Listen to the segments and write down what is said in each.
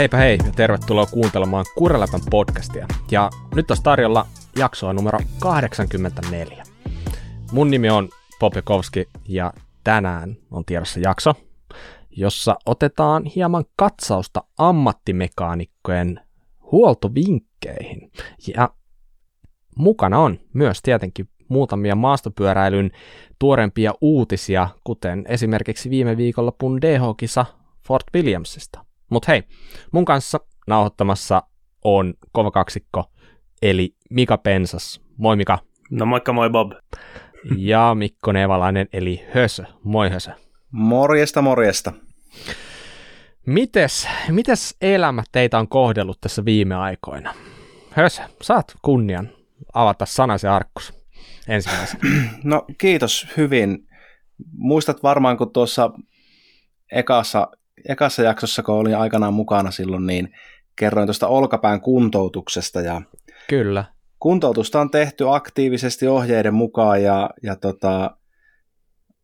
Heipä hei ja tervetuloa kuuntelemaan Kureläpän podcastia. Ja nyt on tarjolla jaksoa numero 84. Mun nimi on Popjakovski ja tänään on tiedossa jakso, jossa otetaan hieman katsausta ammattimekaanikkojen huoltovinkkeihin. Ja mukana on myös tietenkin muutamia maastopyöräilyn tuorempia uutisia, kuten esimerkiksi viime viikonlopun DH-kisa Fort Williamsista. Mutta hei, mun kanssa nauhoittamassa on kova kaksikko, eli Mika Pensas. Moi Mika. No moikka moi Bob. Ja Mikko Nevalainen, eli Hösö. Moi Hösö. Morjesta, morjesta. Mites, mites elämä teitä on kohdellut tässä viime aikoina? Hösö, saat kunnian avata sanasi arkkus ensimmäisenä. No kiitos hyvin. Muistat varmaan, kun tuossa ekassa, ekassa jaksossa, kun olin aikanaan mukana silloin, niin kerroin tuosta olkapään kuntoutuksesta. Ja Kyllä. Kuntoutusta on tehty aktiivisesti ohjeiden mukaan ja, ja tota,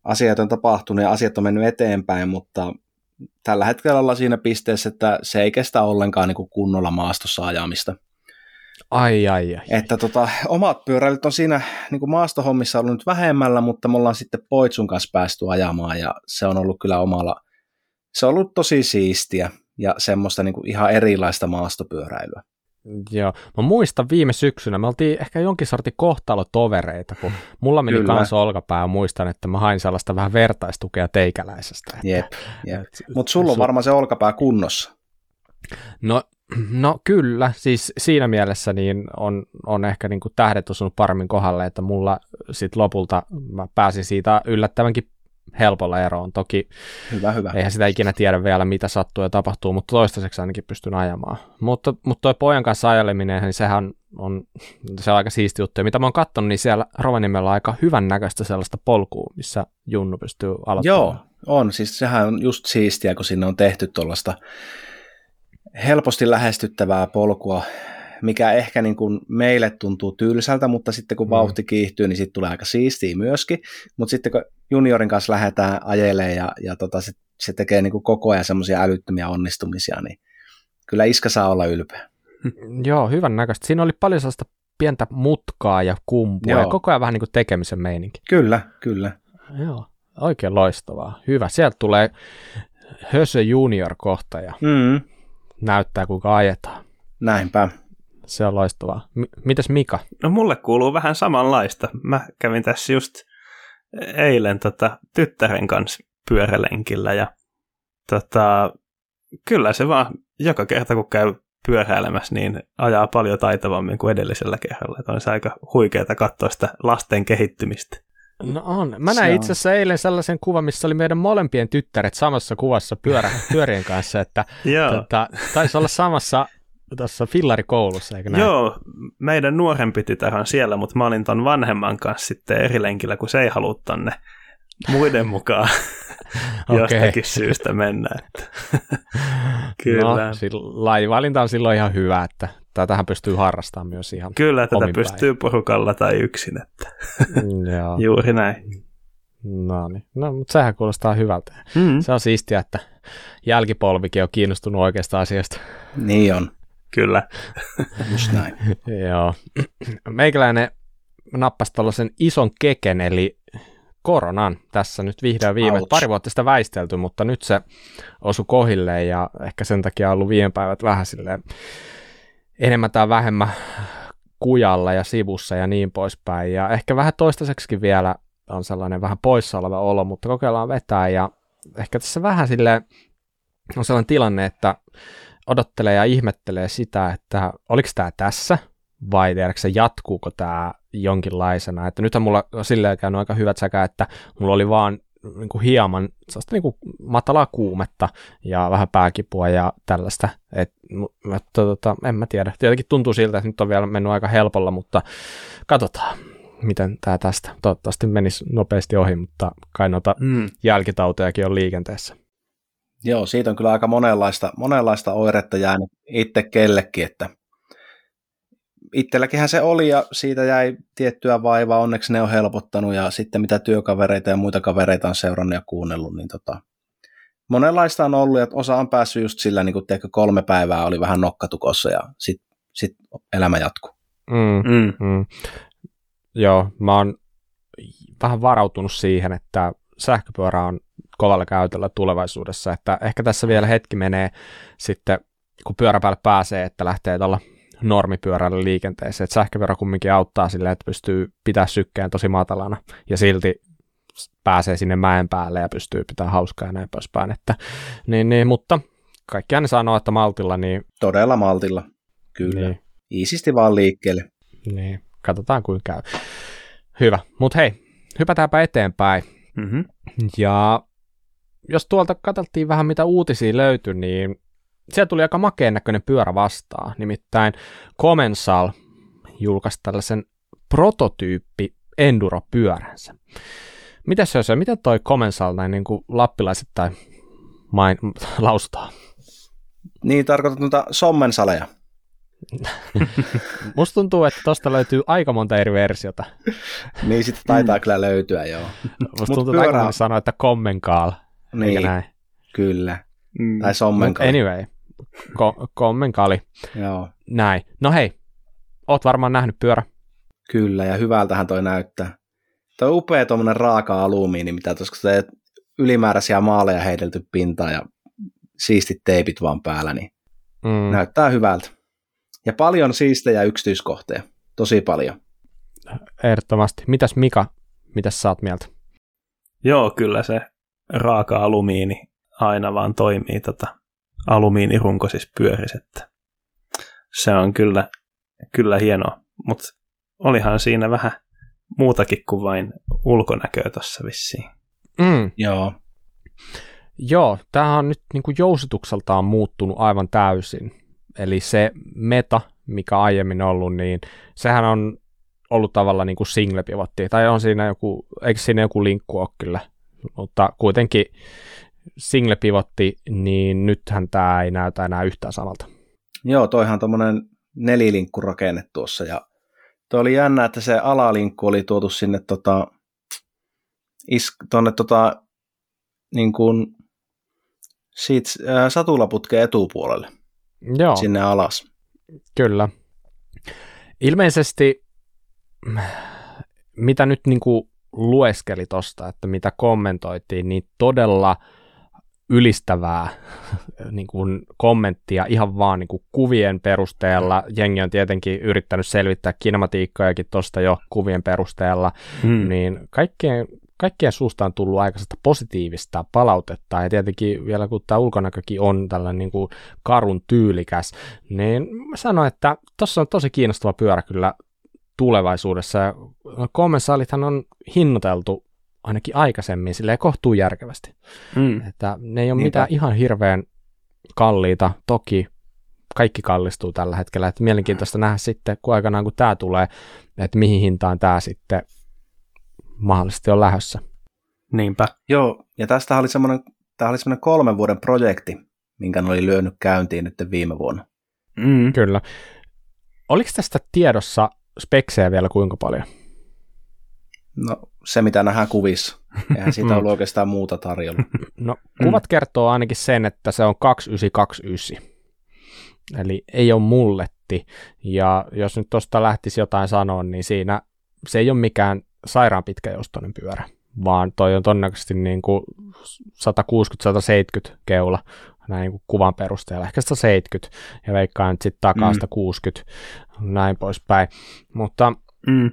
asiat on tapahtunut ja asiat on mennyt eteenpäin, mutta tällä hetkellä ollaan siinä pisteessä, että se ei kestä ollenkaan niin kuin kunnolla maastossa ajamista. Ai, ai, ai. Että tota, omat pyöräilyt on siinä niin kuin maastohommissa ollut nyt vähemmällä, mutta me ollaan sitten Poitsun kanssa päästy ajamaan ja se on ollut kyllä omalla, se on ollut tosi siistiä ja semmoista niin kuin ihan erilaista maastopyöräilyä. Joo, mä muistan viime syksynä, me oltiin ehkä jonkin sortin kohtalotovereita, kun mulla meni Kyllä. kanssa olkapää ja muistan, että mä hain sellaista vähän vertaistukea teikäläisestä. Että, jep, jep. Mutta sulla on varmaan se olkapää kunnossa. No, no kyllä, siis siinä mielessä niin on, on ehkä niin kuin tähdet osunut paremmin kohdalle, että mulla sitten lopulta mä pääsin siitä yllättävänkin helpolla eroon. Toki hyvä, hyvä. eihän sitä ikinä tiedä vielä, mitä sattuu ja tapahtuu, mutta toistaiseksi ainakin pystyn ajamaan. Mutta, mutta toi pojan kanssa ajeleminen, niin sehän on, se on aika siisti juttu. Ja mitä mä oon katsonut, niin siellä Rovaniemellä on aika hyvän näköistä sellaista polkua, missä Junnu pystyy aloittamaan. Joo, on. Siis sehän on just siistiä, kun sinne on tehty tuollaista helposti lähestyttävää polkua, mikä ehkä niin kuin meille tuntuu tylsältä, mutta sitten kun mm. vauhti kiihtyy, niin sitten tulee aika siistiä myöskin. Mutta sitten kun juniorin kanssa lähdetään ajelee ja, ja tota, se, se tekee niin kuin koko ajan semmoisia älyttömiä onnistumisia, niin kyllä Iska saa olla ylpeä. Joo, hyvän näköistä. Siinä oli paljon sellaista pientä mutkaa ja kumpua Joo. ja koko ajan vähän niin kuin tekemisen meininki. Kyllä, kyllä. Joo, oikein loistavaa. Hyvä. Sieltä tulee Hösö Junior kohta ja mm. näyttää kuinka ajetaan. Näinpä. Se on loistavaa. M- mitäs Mika? No mulle kuuluu vähän samanlaista. Mä kävin tässä just eilen tota, tyttären kanssa pyörälenkillä ja tota, kyllä se vaan joka kerta kun käy pyöräilemässä, niin ajaa paljon taitavammin kuin edellisellä kerralla. Että on se aika huikeaa katsoa sitä lasten kehittymistä. No on. Mä näin itse asiassa eilen sellaisen kuvan, missä oli meidän molempien tyttäret samassa kuvassa pyörä, pyörien kanssa, että tota, taisi olla samassa tuossa fillarikoulussa, eikö näin? Joo, meidän nuorempi tytär on siellä, mutta mä olin ton vanhemman kanssa sitten eri lenkillä, kun se ei halua tonne muiden mukaan okay. jostakin syystä mennä. Että. Kyllä. No, lajivalinta on silloin ihan hyvä, että tätähän pystyy harrastamaan myös ihan Kyllä, tätä pystyy päin. porukalla tai yksin, että Joo. juuri näin. No niin, no, mutta sehän kuulostaa hyvältä. Mm-hmm. Se on siistiä, että jälkipolvikin on kiinnostunut oikeasta asiasta. Niin on. Kyllä. Just näin. Joo. Meikäläinen nappasi tällaisen ison keken, eli koronan tässä nyt vihdoin viime. Ouch. Pari vuotta sitä väistelty, mutta nyt se osui kohilleen ja ehkä sen takia on ollut viime päivät vähän silleen enemmän tai vähemmän kujalla ja sivussa ja niin poispäin. Ja ehkä vähän toistaiseksi vielä on sellainen vähän poissa oleva olo, mutta kokeillaan vetää ja ehkä tässä vähän silleen on sellainen tilanne, että odottelee ja ihmettelee sitä, että oliko tämä tässä vai tiedätkö jatkuuko tämä jonkinlaisena. Että nythän mulla on silleen käynyt aika hyvät säkä, että mulla oli vaan niin kuin hieman sellaista niin kuin matalaa kuumetta ja vähän pääkipua ja tällaista. Et, että, tota, en mä tiedä. Tietenkin tuntuu siltä, että nyt on vielä mennyt aika helpolla, mutta katsotaan miten tämä tästä. Toivottavasti menisi nopeasti ohi, mutta kai noita mm. jälkitautejakin on liikenteessä. Joo, siitä on kyllä aika monenlaista, monenlaista oiretta jäänyt itse kellekin, että itselläkinhän se oli ja siitä jäi tiettyä vaivaa, onneksi ne on helpottanut ja sitten mitä työkavereita ja muita kavereita on seurannut ja kuunnellut, niin tota, monenlaista on ollut, että osa on päässyt just sillä, niin kuin kolme päivää oli vähän nokkatukossa ja sitten sit elämä jatkuu. Mm, mm. Mm. Joo, mä oon vähän varautunut siihen, että sähköpyörä on kovalla käytöllä tulevaisuudessa, että ehkä tässä vielä hetki menee sitten, kun pyöräpäälle pääsee, että lähtee tuolla normipyörällä liikenteeseen, että sähköpyörä kumminkin auttaa sille, että pystyy pitää sykkeen tosi matalana ja silti pääsee sinne mäen päälle ja pystyy pitämään hauskaa ja näin poispäin. Että, niin, niin, mutta kaikki ne sanoo, että maltilla. Niin, Todella maltilla, kyllä. Niin. Iisisti vaan liikkeelle. Niin, katsotaan kuinka käy. Hyvä, mutta hei, hypätäänpä eteenpäin. Mm-hmm. Ja jos tuolta katsottiin vähän mitä uutisia löytyi, niin sieltä tuli aika makeen näköinen pyörä vastaan. Nimittäin Comensal julkaisi tällaisen prototyyppi enduro-pyöränsä. Mitäs se on? Miten toi Comensal näin niin kuin lappilaiset tai main, lausutaan? Niin, tarkoitat noita sommensaleja. Musta tuntuu, että tosta löytyy aika monta eri versiota. niin, sitten taitaa mm. kyllä löytyä, joo. Musta tuntuu, pyörä... että aika sanoa, että kommenkaal, niin, näin? Kyllä. Mm. Tai sommenkaali. Anyway, ko- kommenkaali. joo. Näin. No hei, oot varmaan nähnyt pyörä. Kyllä, ja hyvältähän toi näyttää. Tuo on upea tuommoinen raaka alumiini, mitä tuossa ylimääräisiä maaleja heitelty pintaan ja siistit teipit vaan päällä, niin mm. näyttää hyvältä. Ja paljon siistejä yksityiskohteja. Tosi paljon. Ehdottomasti. Mitäs Mika, mitäs saat mieltä? Joo, kyllä se raaka alumiini aina vaan toimii tota alumiinirunko siis pyöris, että se on kyllä, kyllä hienoa, mutta olihan siinä vähän muutakin kuin vain ulkonäköä tuossa vissiin. Mm. Joo. Joo, tämä on nyt niin kuin jousitukseltaan muuttunut aivan täysin. Eli se meta, mikä aiemmin ollut, niin sehän on ollut tavallaan niin kuin single pivotti, tai on siinä joku, eikö siinä joku linkku ole kyllä, mutta kuitenkin single pivotti, niin nythän tämä ei näytä enää yhtään samalta. Joo, toihan tuommoinen nelilinkku rakenne tuossa, ja Tuo oli jännä, että se alalinkku oli tuotu sinne tota, is, tonne tota, niin kuin, siitä äh, satulaputkeen etupuolelle. Joo. Sinne alas. Kyllä. Ilmeisesti, mitä nyt niin kuin lueskeli tuosta, että mitä kommentoitiin, niin todella – ylistävää niin kuin kommenttia ihan vaan niin kuin kuvien perusteella. Jengi on tietenkin yrittänyt selvittää kinematiikkojakin tuosta jo kuvien perusteella, hmm. niin kaikkien, kaikkien suusta on tullut aikaisesta positiivista palautetta, ja tietenkin vielä kun tämä ulkonäkökin on tällainen niin kuin karun tyylikäs, niin mä sanoin, että tuossa on tosi kiinnostava pyörä kyllä tulevaisuudessa, ja kommenssaalithan on hinnoiteltu ainakin aikaisemmin silleen kohtuu järkevästi. Mm. Että ne ei ole Niinpä. mitään ihan hirveän kalliita. Toki kaikki kallistuu tällä hetkellä. Että mielenkiintoista nähdä sitten, kun aikanaan kun tämä tulee, että mihin hintaan tämä sitten mahdollisesti on lähdössä. Niinpä. Joo, ja tästä oli semmoinen, tämä oli semmoinen kolmen vuoden projekti, minkä ne oli lyönyt käyntiin nyt viime vuonna. Mm. Kyllä. Oliko tästä tiedossa speksejä vielä kuinka paljon? No se, mitä nähdään kuvissa. Eihän siitä mm. ollut oikeastaan muuta tarjolla. No kuvat mm. kertoo ainakin sen, että se on 2929. Eli ei ole mulletti. Ja jos nyt tuosta lähtisi jotain sanoa, niin siinä se ei ole mikään sairaan pitkäjoustoinen pyörä, vaan toi on todennäköisesti niin kuin 160-170 keula näin niin kuin kuvan perusteella, ehkä 170, ja veikkaan nyt sitten takaa mm. 160, näin poispäin. Mutta mm.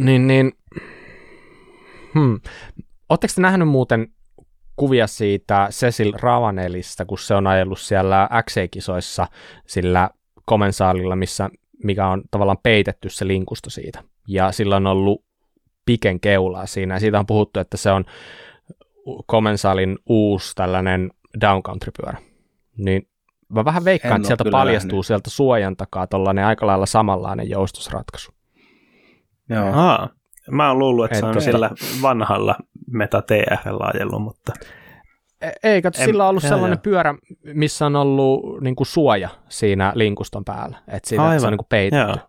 niin, niin Hmm. Oletteko te nähnyt muuten kuvia siitä Cecil Ravanelista, kun se on ajellut siellä XC-kisoissa sillä komensaalilla, missä, mikä on tavallaan peitetty se linkusto siitä. Ja sillä on ollut piken keulaa siinä. Ja siitä on puhuttu, että se on komensaalin uusi tällainen downcountry-pyörä. Niin mä vähän veikkaan, en että sieltä paljastuu nähnyt. sieltä suojan takaa tuollainen aika lailla samanlainen joustusratkaisu. Joo. Aa, Mä oon luullut, että se on sillä vanhalla Meta TR ajellut, mutta... E, ei, katso, sillä on ollut sellainen joo. pyörä, missä on ollut niin kuin suoja siinä linkuston päällä, että siitä Aivan. se on niin kuin peitetty.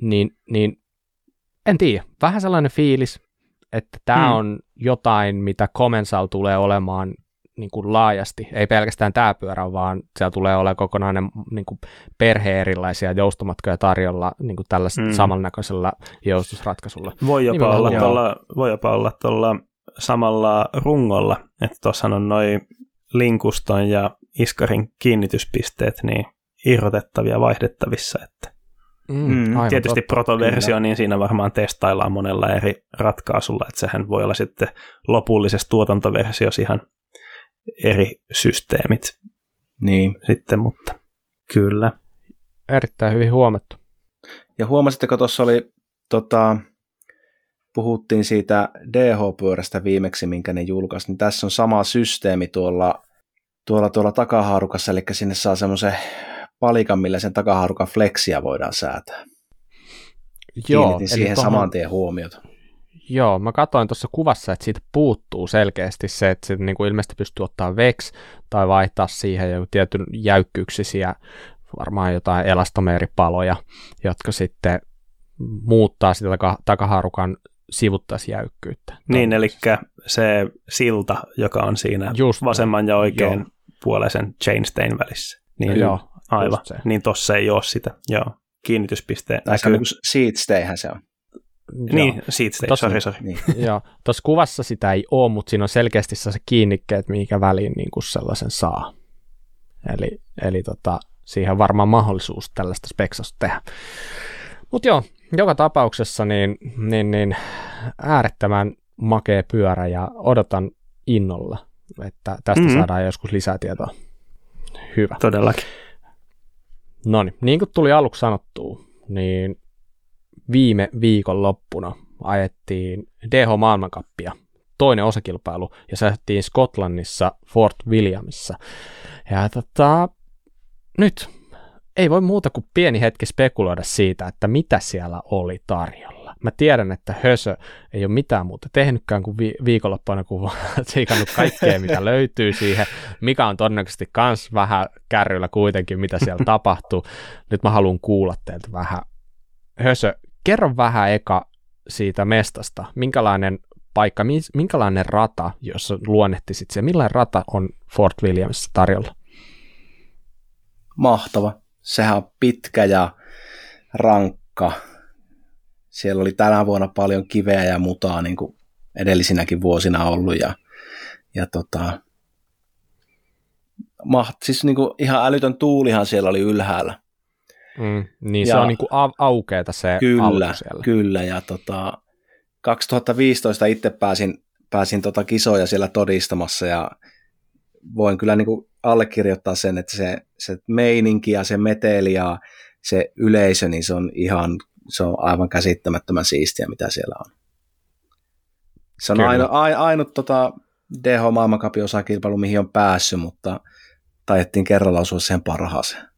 Niin, niin en tiedä, vähän sellainen fiilis, että tämä hmm. on jotain, mitä Comensal tulee olemaan niin kuin laajasti, ei pelkästään tämä pyörä, vaan siellä tulee olemaan kokonainen niin kuin perhe erilaisia joustomatkoja tarjolla niin kuin tällä mm. samannäköisellä joustusratkaisulla. Voi jopa, olla tuolla, voi jopa olla tuolla samalla rungolla, että tuossa on noin linkuston ja iskarin kiinnityspisteet niin irrotettavia vaihdettavissa, että Mm, mm, tietysti totta, protoversio, kyllä. niin siinä varmaan testaillaan monella eri ratkaisulla, että sehän voi olla sitten lopullisessa tuotantoversiossa ihan eri systeemit. Niin. Sitten, mutta kyllä. Erittäin hyvin huomattu. Ja huomasitteko tuossa oli, tota, puhuttiin siitä DH-pyörästä viimeksi, minkä ne julkaisi, niin tässä on sama systeemi tuolla, tuolla, tuolla takahaarukassa, eli sinne saa semmoisen palikan, millä sen takahaarukan flexia voidaan säätää. Joo, Kiinnitin siihen tohon... saman tien huomiota. Joo, mä katsoin tuossa kuvassa, että siitä puuttuu selkeästi se, että se niin kuin ilmeisesti pystyy ottaa vex tai vaihtaa siihen joku tietyn jäykkyyksisiä, varmaan jotain elastomeeripaloja, jotka sitten muuttaa sitä taka- takaharukan sivuttaisjäykkyyttä. Niin, eli se silta, joka on siinä Just vasemman ja oikean joo. puoleisen chainstein välissä. Niin, joo, aivan. Niin tossa ei ole sitä, joo. Kiinnityspisteen. Tai se on niin seat stayhän se on. Niin, Joo. siitä stay, sorry, sorry. Niin. Joo, tuossa kuvassa sitä ei ole, mutta siinä on selkeästi se kiinnikkeet, mikä väliin niin kuin sellaisen saa. Eli, eli tota, siihen on varmaan mahdollisuus tällaista speksasta tehdä. Mutta joo, joka tapauksessa niin, niin, niin äärettömän makea pyörä ja odotan innolla, että tästä mm-hmm. saadaan joskus lisää tietoa. Hyvä. Todellakin. No niin, niin kuin tuli aluksi sanottua, niin viime viikon loppuna ajettiin DH-maailmankappia, toinen osakilpailu, ja se ajettiin Skotlannissa Fort Williamissa. Ja tota, nyt ei voi muuta kuin pieni hetki spekuloida siitä, että mitä siellä oli tarjolla. Mä tiedän, että Hösö ei ole mitään muuta tehnytkään kuin vi- viikonloppuna, kun tsiikannut kaikkea, mitä löytyy siihen, mikä on todennäköisesti kans vähän kärryllä kuitenkin, mitä siellä tapahtuu. Nyt mä haluan kuulla teiltä vähän. Hösö, kerro vähän eka siitä mestasta, minkälainen paikka, minkälainen rata, jossa luonnehtisit se, millainen rata on Fort Williamsissa tarjolla? Mahtava. Sehän on pitkä ja rankka. Siellä oli tänä vuonna paljon kiveä ja mutaa, niin kuin edellisinäkin vuosina ollut. Ja, ja tota, maht, siis niin kuin ihan älytön tuulihan siellä oli ylhäällä. Mm, niin ja, se on niin kuin au- aukeeta se Kyllä, siellä. kyllä. Ja tota, 2015 itse pääsin, pääsin tota kisoja siellä todistamassa ja voin kyllä niin kuin allekirjoittaa sen, että se, se meininki ja se meteli ja se yleisö, niin se on ihan, se on aivan käsittämättömän siistiä, mitä siellä on. Se on aino, ainut tota DH maailmankapin osakilpailu, mihin on päässyt, mutta taidettiin kerralla osua sen parhaaseen.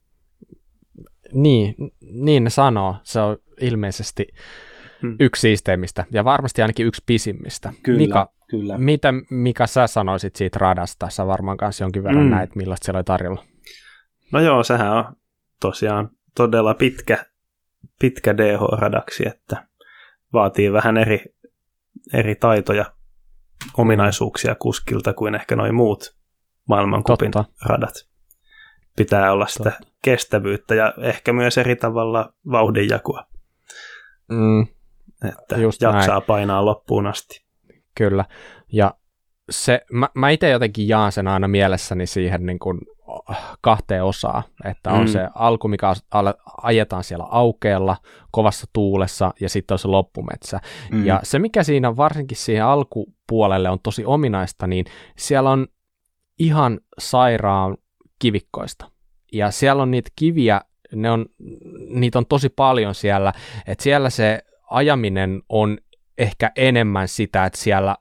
Niin, niin ne sanoo. Se on ilmeisesti hmm. yksi siisteimmistä ja varmasti ainakin yksi pisimmistä. Kyllä, Mika, kyllä. Mitä Mika sä sanoisit siitä radasta? Sä varmaan kanssa jonkin verran hmm. näit, millaista siellä oli tarjolla. No joo, sehän on tosiaan todella pitkä, pitkä DH-radaksi, että vaatii vähän eri, eri taitoja, ominaisuuksia kuskilta kuin ehkä noin muut maailmankupin Totta. radat pitää olla sitä Totta. kestävyyttä ja ehkä myös eri tavalla vauhdinjakua. Mm, että just jaksaa näin. painaa loppuun asti. Kyllä, ja se, mä, mä itse jotenkin jaan sen aina mielessäni siihen niin kuin kahteen osaan, että on mm. se alku, mikä ajetaan siellä aukeella, kovassa tuulessa, ja sitten on se loppumetsä. Mm. Ja se, mikä siinä varsinkin siihen alkupuolelle on tosi ominaista, niin siellä on ihan sairaan kivikkoista. Ja siellä on niitä kiviä, ne on, niitä on tosi paljon siellä, että siellä se ajaminen on ehkä enemmän sitä, että siellä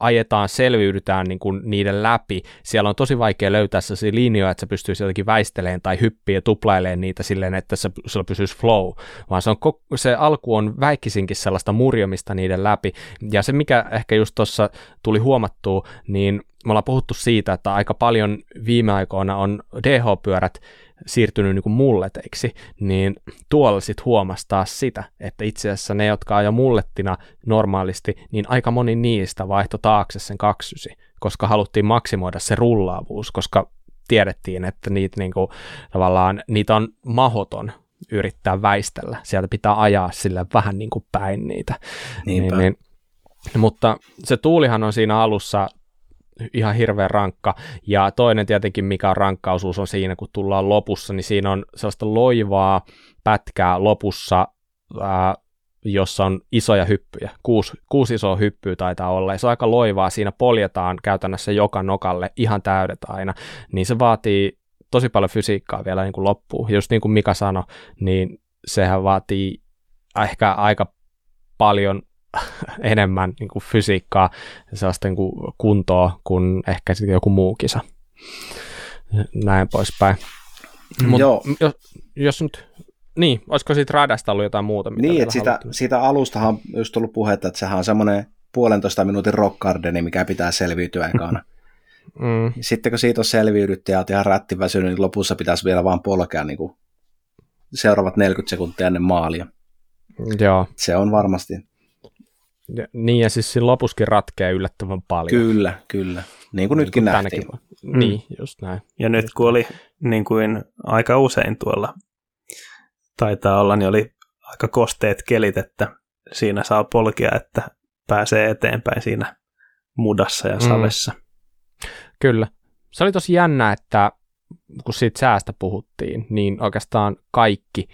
ajetaan, selviydytään niin kuin niiden läpi. Siellä on tosi vaikea löytää sellaisia linjoja, että se pystyy jotenkin väistelemään tai hyppiä ja tuplailemaan niitä silleen, että se, sillä pysyisi flow, vaan se, on, se alku on väikkisinkin sellaista murjomista niiden läpi. Ja se, mikä ehkä just tuossa tuli huomattua, niin me ollaan puhuttu siitä, että aika paljon viime aikoina on DH-pyörät siirtynyt niin kuin mulleteiksi, niin tuolla sitten huomasi taas sitä, että itse asiassa ne, jotka ajoi mullettina normaalisti, niin aika moni niistä vaihtoi taakse sen kaksysi, koska haluttiin maksimoida se rullaavuus, koska tiedettiin, että niitä, niin kuin, tavallaan, niitä on mahoton yrittää väistellä. Sieltä pitää ajaa sille vähän niin kuin päin niitä. Niinpä. Niin, niin, mutta se tuulihan on siinä alussa ihan hirveän rankka. Ja toinen tietenkin, mikä on rankkausuus, on siinä, kun tullaan lopussa, niin siinä on sellaista loivaa pätkää lopussa, ää, jossa on isoja hyppyjä. Kuusi, kuusi isoa hyppyä taitaa olla, ja se on aika loivaa. Siinä poljetaan käytännössä joka nokalle ihan täydet aina, niin se vaatii tosi paljon fysiikkaa vielä niin kuin loppuun. Just niin kuin Mika sanoi, niin sehän vaatii ehkä aika paljon enemmän niin kuin fysiikkaa ja sellaista niin kuin kuntoa kuin ehkä sitten joku muu kisa. Näin poispäin. Mut Joo. Jos, jos nyt, niin, olisiko siitä radasta ollut jotain muuta? Mitä Niin, että sitä, siitä alustahan on just tullut puhetta, että sehän on semmoinen puolentoista minuutin rockgardeni, mikä pitää selviytyä ekana. Mm, Sitten kun siitä on selviydytty ja oot ihan rättiväsynyt, niin lopussa pitäisi vielä vaan polkea niin kuin seuraavat 40 sekuntia ennen maalia. joo. Se on varmasti. Ja, niin, ja siis siinä lopuskin ratkee yllättävän paljon. Kyllä, kyllä. Niin kuin nytkin Niin kuin nähtiin. tänäkin- Niin, just näin. Ja nyt kun oli niin kuin aika usein tuolla taitaa olla, niin oli aika kosteet kelit, että siinä saa polkia, että pääsee eteenpäin siinä mudassa ja Mm. savessa. Kyllä. Se oli tosi jännä, että kun siitä säästä puhuttiin, niin oikeastaan kaikki,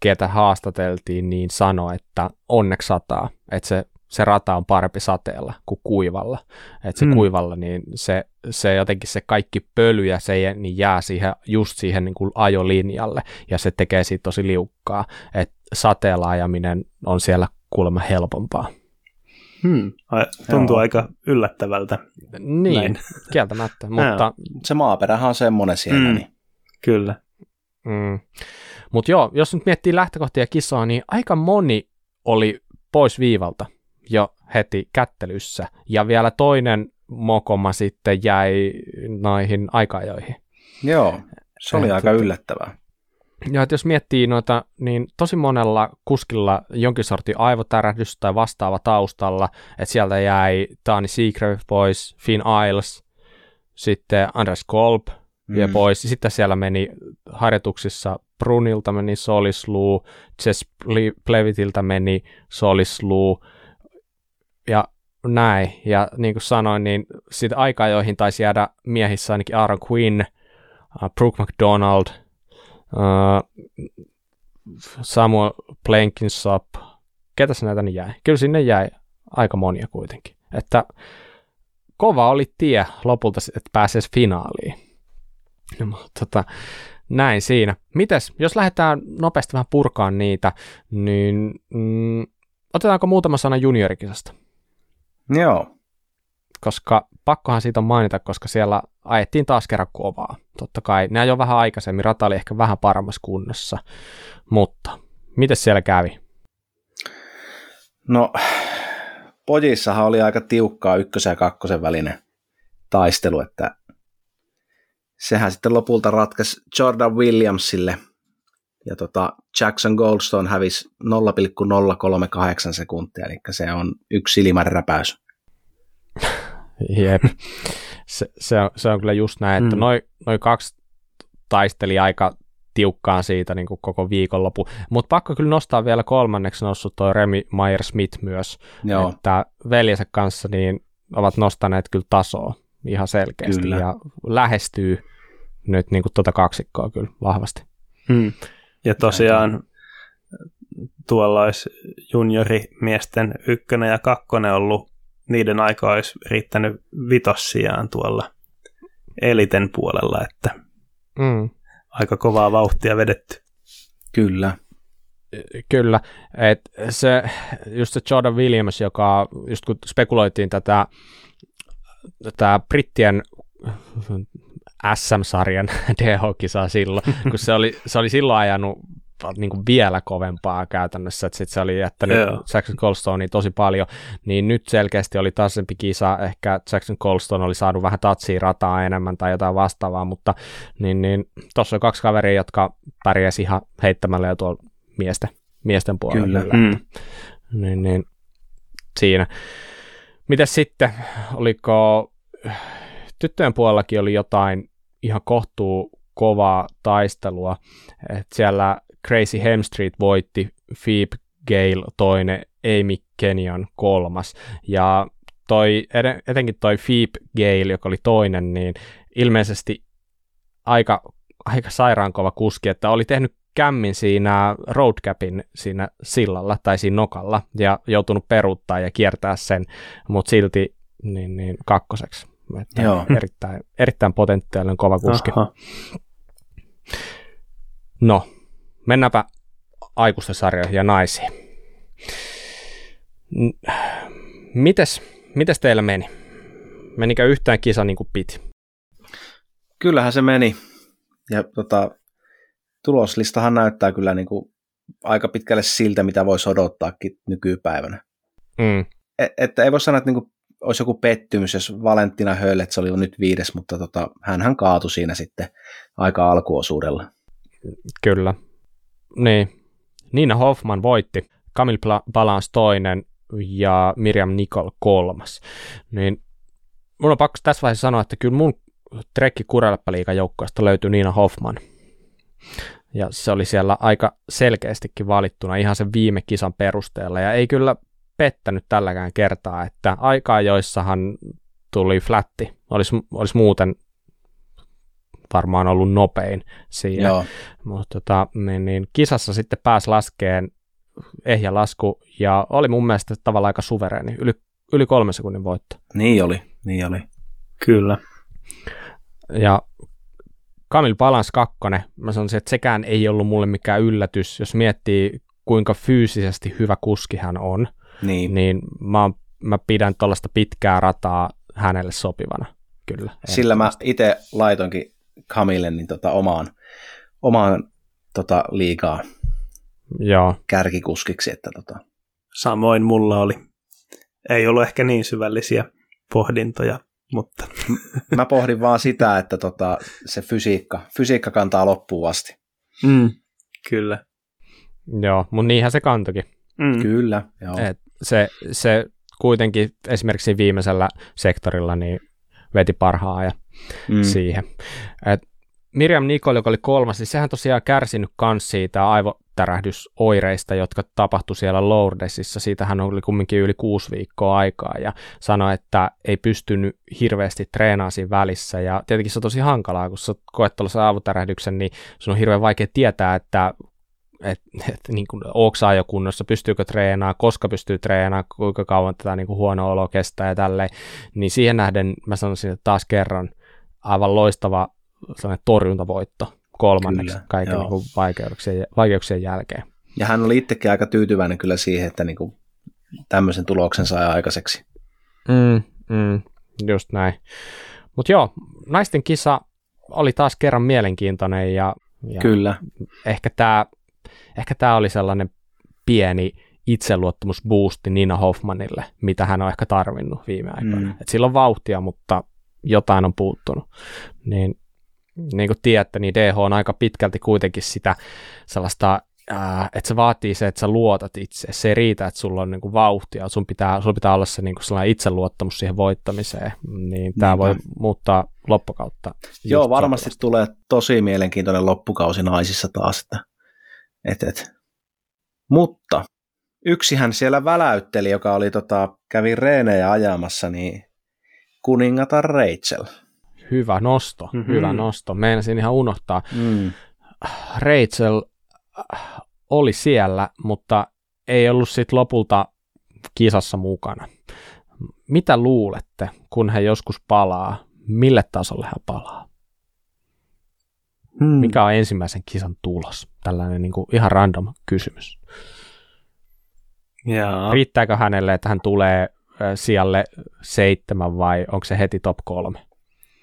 ketä haastateltiin, niin sanoi, että onneksi sataa, että se, se rata on parempi sateella kuin kuivalla. Että se Mm. kuivalla, niin se, se jotenkin se kaikki pöly ja se niin jää siihen, just siihen niin kuin ajolinjalle, ja se tekee siitä tosi liukkaa. Että sateella ajaminen on siellä kuulemma helpompaa. Hmm. Tuntuu Joo. aika yllättävältä. Niin, Näin. kieltämättä, mutta Se maaperähän on semmoinen siellä. Mm. Niin. Kyllä. Mm. Mutta joo, jos nyt miettii lähtökohtia kisaa, niin aika moni oli pois viivalta jo heti kättelyssä. Ja vielä toinen mokoma sitten jäi noihin aikajoihin. Joo, se oli Et aika tota- yllättävää. Ja että jos miettii noita, niin tosi monella kuskilla jonkin sortin aivotärähdys tai vastaava taustalla, että sieltä jäi Tani Seagrave pois, Finn Isles, sitten Andres Kolb, vie Mm. pois. Sitten siellä meni harjoituksissa Brunilta meni Solisluu, Jess Ple- Plevitiltä meni Solisluu ja näin. Ja niin kuin sanoin, niin sitten aikaa, joihin taisi jäädä miehissä ainakin Aaron Quinn, uh, Brooke McDonald, uh, Samuel Blenkinsop, ketäs näitä niin jäi? Kyllä sinne jäi aika monia kuitenkin. Että kova oli tie lopulta, että pääsee finaaliin. No, tota, näin siinä. Mites, jos lähdetään nopeasti vähän purkaan niitä, niin mm, otetaanko muutama sana juniorikisasta? Joo, Koska pakkohan siitä on mainita, koska siellä ajettiin taas kerran kovaa. Totta kai, ne jo vähän aikaisemmin, rata oli ehkä vähän paremmassa kunnossa, mutta miten siellä kävi? no pojissahan oli aika tiukkaa ykkösen ja kakkosen välinen taistelu, että sehän sitten lopulta ratkesi Jordan Williamsille ja tota Jackson Goldstone hävisi 0,038 sekuntia, eli se on yksi silmänräpäys. Jep. Se, se, on, se on kyllä just näin, että Mm. noin noi kaksi taisteli aika tiukkaan siitä niin kuin koko viikonloppu. Mutta pakko kyllä nostaa vielä kolmanneksi noussut toi Remy Meyer-Smith myös, Joo, että veljensä kanssa niin ovat nostaneet kyllä tasoa ihan selkeästi Kyllä. ja lähestyy nyt niin kuin tuota kaksikkoa kyllä vahvasti. Hmm. Ja tosiaan tuolla olisi juniorimiesten ykkönen ja kakkonen ollut, niiden aika olisi riittänyt vitossiaan tuolla eliten puolella, että Mm. aika kovaa vauhtia vedetty. kyllä. Kyllä, et se, just se Jordan Williams, joka just kun spekuloitiin tätä, tätä brittien SM-sarjan DH-kisaa silloin, kun se oli, se oli silloin ajanut niin kuin vielä kovempaa käytännössä, että sit se oli jättänyt Joo. Jackson Colstonea tosi paljon, niin nyt selkeästi oli tasaisempi kisa, ehkä Jackson Colston oli saanut vähän tatsia rataa enemmän tai jotain vastaavaa, mutta niin, niin tuossa on kaksi kaveria, jotka pärjäsi ihan heittämällä jo tuolla miesten, miesten puolella. Kyllä. Kyllä. Mm. Niin, niin, siinä. Mites sitten, oliko tyttöjen puolellakin oli jotain ihan kohtuu kovaa taistelua, että siellä Crazy Hemstreet voitti, Phoebe Gale toinen, Amy Kenyon kolmas, ja toi, etenkin toi Phoebe Gale, joka oli toinen, niin ilmeisesti aika, aika sairaan kova kuski, että oli tehnyt kämmin siinä roadcapin siinä sillalla tai siinä nokalla ja joutunut peruuttaa ja kiertää sen, mutta silti niin, niin kakkoseksi. Että Joo. Erittäin, erittäin potentiaalinen kova kuski. Aha. No, mennäänpä aikuisten sarjoihin ja naisiin. Mites, mites teillä meni? Menikö yhtään kisa niin kuin piti? Kyllähän se meni. Ja tota, tuloslistahan näyttää kyllä niin kuin aika pitkälle siltä, mitä voisi odottaakin nykypäivänä. Mm, E- että ei voi sanoa, että niin kuin olisi joku pettymys, jos Valentina Höllet, se oli nyt viides, mutta tota, hänhän kaatui siinä sitten aika alkuosuudella. kyllä. Niin. Niina Hoffman voitti, Camille Pla- Balance toinen ja Miriam Nicol kolmas. Niin mun on pakko tässä vaiheessa sanoa, että kyllä mun trekki kureleppaliikan joukkueesta löytyi Niina Hoffman. Ja se oli siellä aika selkeästikin valittuna ihan sen viime kisan perusteella. Ja ei kyllä pettänyt tälläkään kertaa, että aikaa joissahan tuli flatti. Olisi, olisi muuten varmaan ollut nopein siinä. Joo, Mutta tota, niin, niin, kisassa sitten pääsi laskeen ehjä lasku ja oli mun mielestä tavallaan aika suvereeni, yli, yli kolme sekunnin voitto. niin oli, niin oli. Kyllä. Ja Kamil Palans kakkonen, mä sanoisin, että sekään ei ollut mulle mikään yllätys, jos miettii kuinka fyysisesti hyvä kuski hän on, Niin, niin mä, oon- mä pidän tuollaista pitkää rataa hänelle sopivana, kyllä. Sillä mä itse laitoinkin Camille niin tota, omaan, omaan tota, liigaa Joo, kärkikuskiksi, että tota, Samoin mulla oli. Ei ollut ehkä niin syvällisiä pohdintoja, mutta mä pohdin vaan sitä, että tota, se fysiikka, fysiikka kantaa loppuun asti. mm. kyllä. joo, mutta niinhän se kantokin. Mm. Kyllä, joo. Et se, se kuitenkin esimerkiksi viimeisellä sektorilla niin veti parhaa ja Mm. siihen. Et Miriam Nikol, joka oli kolmas, niin sehän tosiaan kärsinyt kans siitä aivotärähdysoireista, jotka tapahtui siellä Lourdesissa. Siitähän oli kumminkin yli kuusi viikkoa aikaa ja sanoi, että ei pystynyt hirveästi treenaamaan siinä välissä. Ja tietenkin se on tosi hankalaa, kun sä koet tuollaisen aivotärähdyksen, niin sun on hirveän vaikea tietää, että että et, niin kuin, onko jo kunnossa, pystyykö treenaamaan, koska pystyy treenaamaan, kuinka kauan tätä niin kuin huono olo kestää ja tälleen, niin siihen nähden mä sanoisin, että taas kerran aivan loistava sellainen torjuntavoitto kolmanneksi Kyllä, kaiken joo. niin kuin vaikeuksien, vaikeuksien jälkeen. Ja hän oli itsekin aika tyytyväinen kyllä siihen, että niinku tämmöisen tuloksen sai aikaiseksi. Mm, mm, just näin. Mutta joo, naisten kisa oli taas kerran mielenkiintoinen ja, ja Kyllä, ehkä tämä ehkä tää oli sellainen pieni itseluottamusboosti Nina Hoffmanille, mitä hän on ehkä tarvinnut viime aikoina. Mm. Et sillä on vauhtia, mutta jotain on puuttunut. Niin, niin kuin tiedätte, niin DH on aika pitkälti kuitenkin sitä sellaista, että se vaatii se, että sä luotat itse. Se ei riitä, että sulla on niin kuin vauhtia, sun pitää, sulla pitää olla se niin kuin sellainen itseluottamus siihen voittamiseen. Niin tämä voi muuttaa loppukautta. Joo, varmasti tulee tosi mielenkiintoinen loppukausi naisissa taas. Että, et, et. Mutta yksihän siellä väläytteli, joka oli tota, kävi reenejä ajamassa, niin kuningatar Rachel. Hyvä nosto, Mhm. mm-hmm. hyvä nosto. Meinasin ihan unohtaa. Mm. Rachel äh, oli siellä, mutta ei ollut sitten lopulta kisassa mukana. Mitä luulette, kun hän joskus palaa? Mille tasolle hän palaa? Mm. Mikä on ensimmäisen kisan tulos? Tällainen niin kuin ihan random kysymys. Jaa. Riittääkö hänelle, että hän tulee sijalle seitsemän vai onko se heti top kolme?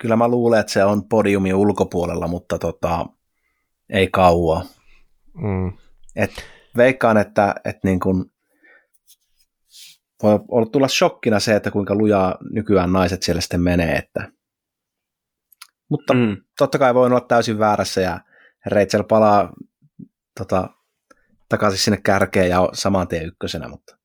Kyllä mä luulen, että se on podiumin ulkopuolella, mutta tota, ei kauaa. Mm. Et veikkaan, että, että niin kun voi olla tulla shokkina se, että kuinka lujaa nykyään naiset siellä sitten menee. Että. Mutta mm. totta kai voi olla täysin väärässä ja Rachel palaa tota, takaisin sinne kärkeen ja saman tien ykkösenä, mutta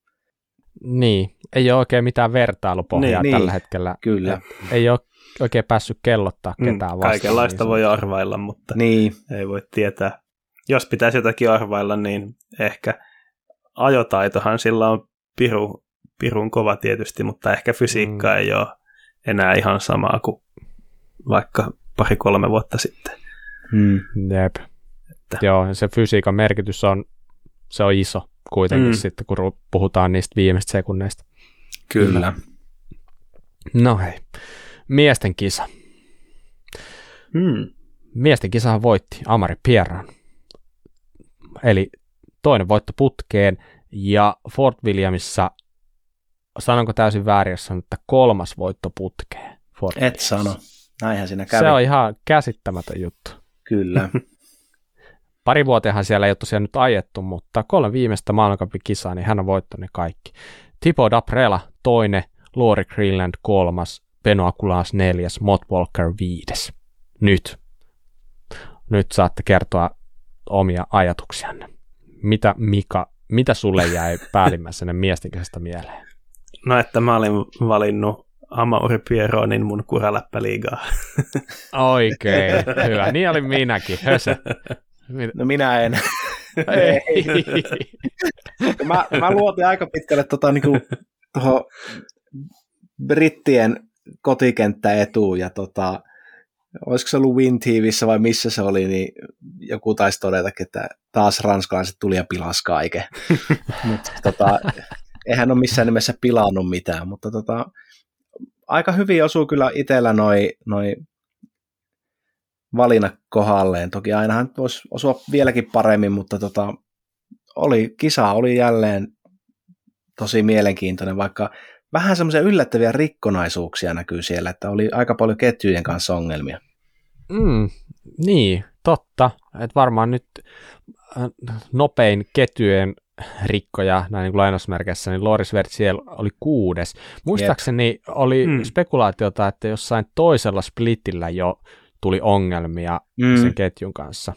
niin, ei ole oikein mitään vertailupohjaa niin, tällä niin, hetkellä. Kyllä. Ei ole oikein päässyt kellottaa mm, ketään vastaan. Kaikenlaista niin voi arvailla, mutta niin. ei voi tietää. Jos pitäisi jotakin arvailla, niin ehkä ajotaitohan sillä on piru, pirun kova tietysti, mutta ehkä fysiikka mm. ei ole enää ihan samaa kuin vaikka pari-kolme vuotta sitten. Mm. Jep. Että. Joo, se fysiikan merkitys on, se on iso kuitenkin mm. sitten, kun puhutaan niistä viimeistä sekunneista. Kyllä. No hei, miesten kisa. Mm. Miesten kisahan voitti Amari Pierran. Eli toinen voitto putkeen ja Fort Williamissa, sanonko täysin väärin, jos sanon, että kolmas voitto putkeen. Fort Et Williamissa. sano. Näinhän siinä kävi. Se on ihan käsittämätön juttu. Kyllä. Pari vuotehan siellä ei ole tosiaan nyt ajettu, mutta kolme viimeistä maailmancupin kisaa, niin hän on voittanut ne kaikki. Tipo Daprela toinen, Lori Greenland kolmas, Beno Akulas neljäs, Mott Walker viides. Nyt. Nyt saatte kertoa omia ajatuksianne. Mitä Mika, mitä sulle jäi päällimmäisenä miesten mieleen? No, että mä olin valinnut Amauri Pieronin mun kuraläppäliigaa. Oikein, hyvä. Niin olin minäkin. Hösö. No minä en. Ei. mä, mä luotin aika pitkälle tota, niinku, toho brittien kotikenttäetuun ja tota, olisiko se ollut Win TVissä vai missä se oli, niin joku taisi todeta, että taas ranskalaiset tuli ja pilas kaiken. mutta tota, eihän ole missään nimessä pilannut mitään, mutta tota, aika hyvin osuu kyllä itsellä noi, noi valina kohdalleen. Toki ainahan voisi osua vieläkin paremmin, mutta tota, oli, kisa oli jälleen tosi mielenkiintoinen, vaikka vähän semmoisia yllättäviä rikkonaisuuksia näkyy siellä, että oli aika paljon ketjujen kanssa ongelmia. Mm, niin, totta. Et varmaan nyt äh, nopein ketjujen rikkoja, näin niin kuin lainausmerkeissä, niin Loris Vertsiel oli kuudes. Muistaakseni Jep. oli mm. spekulaatiota, että jossain toisella splittillä jo tuli ongelmia mm. sen ketjun kanssa.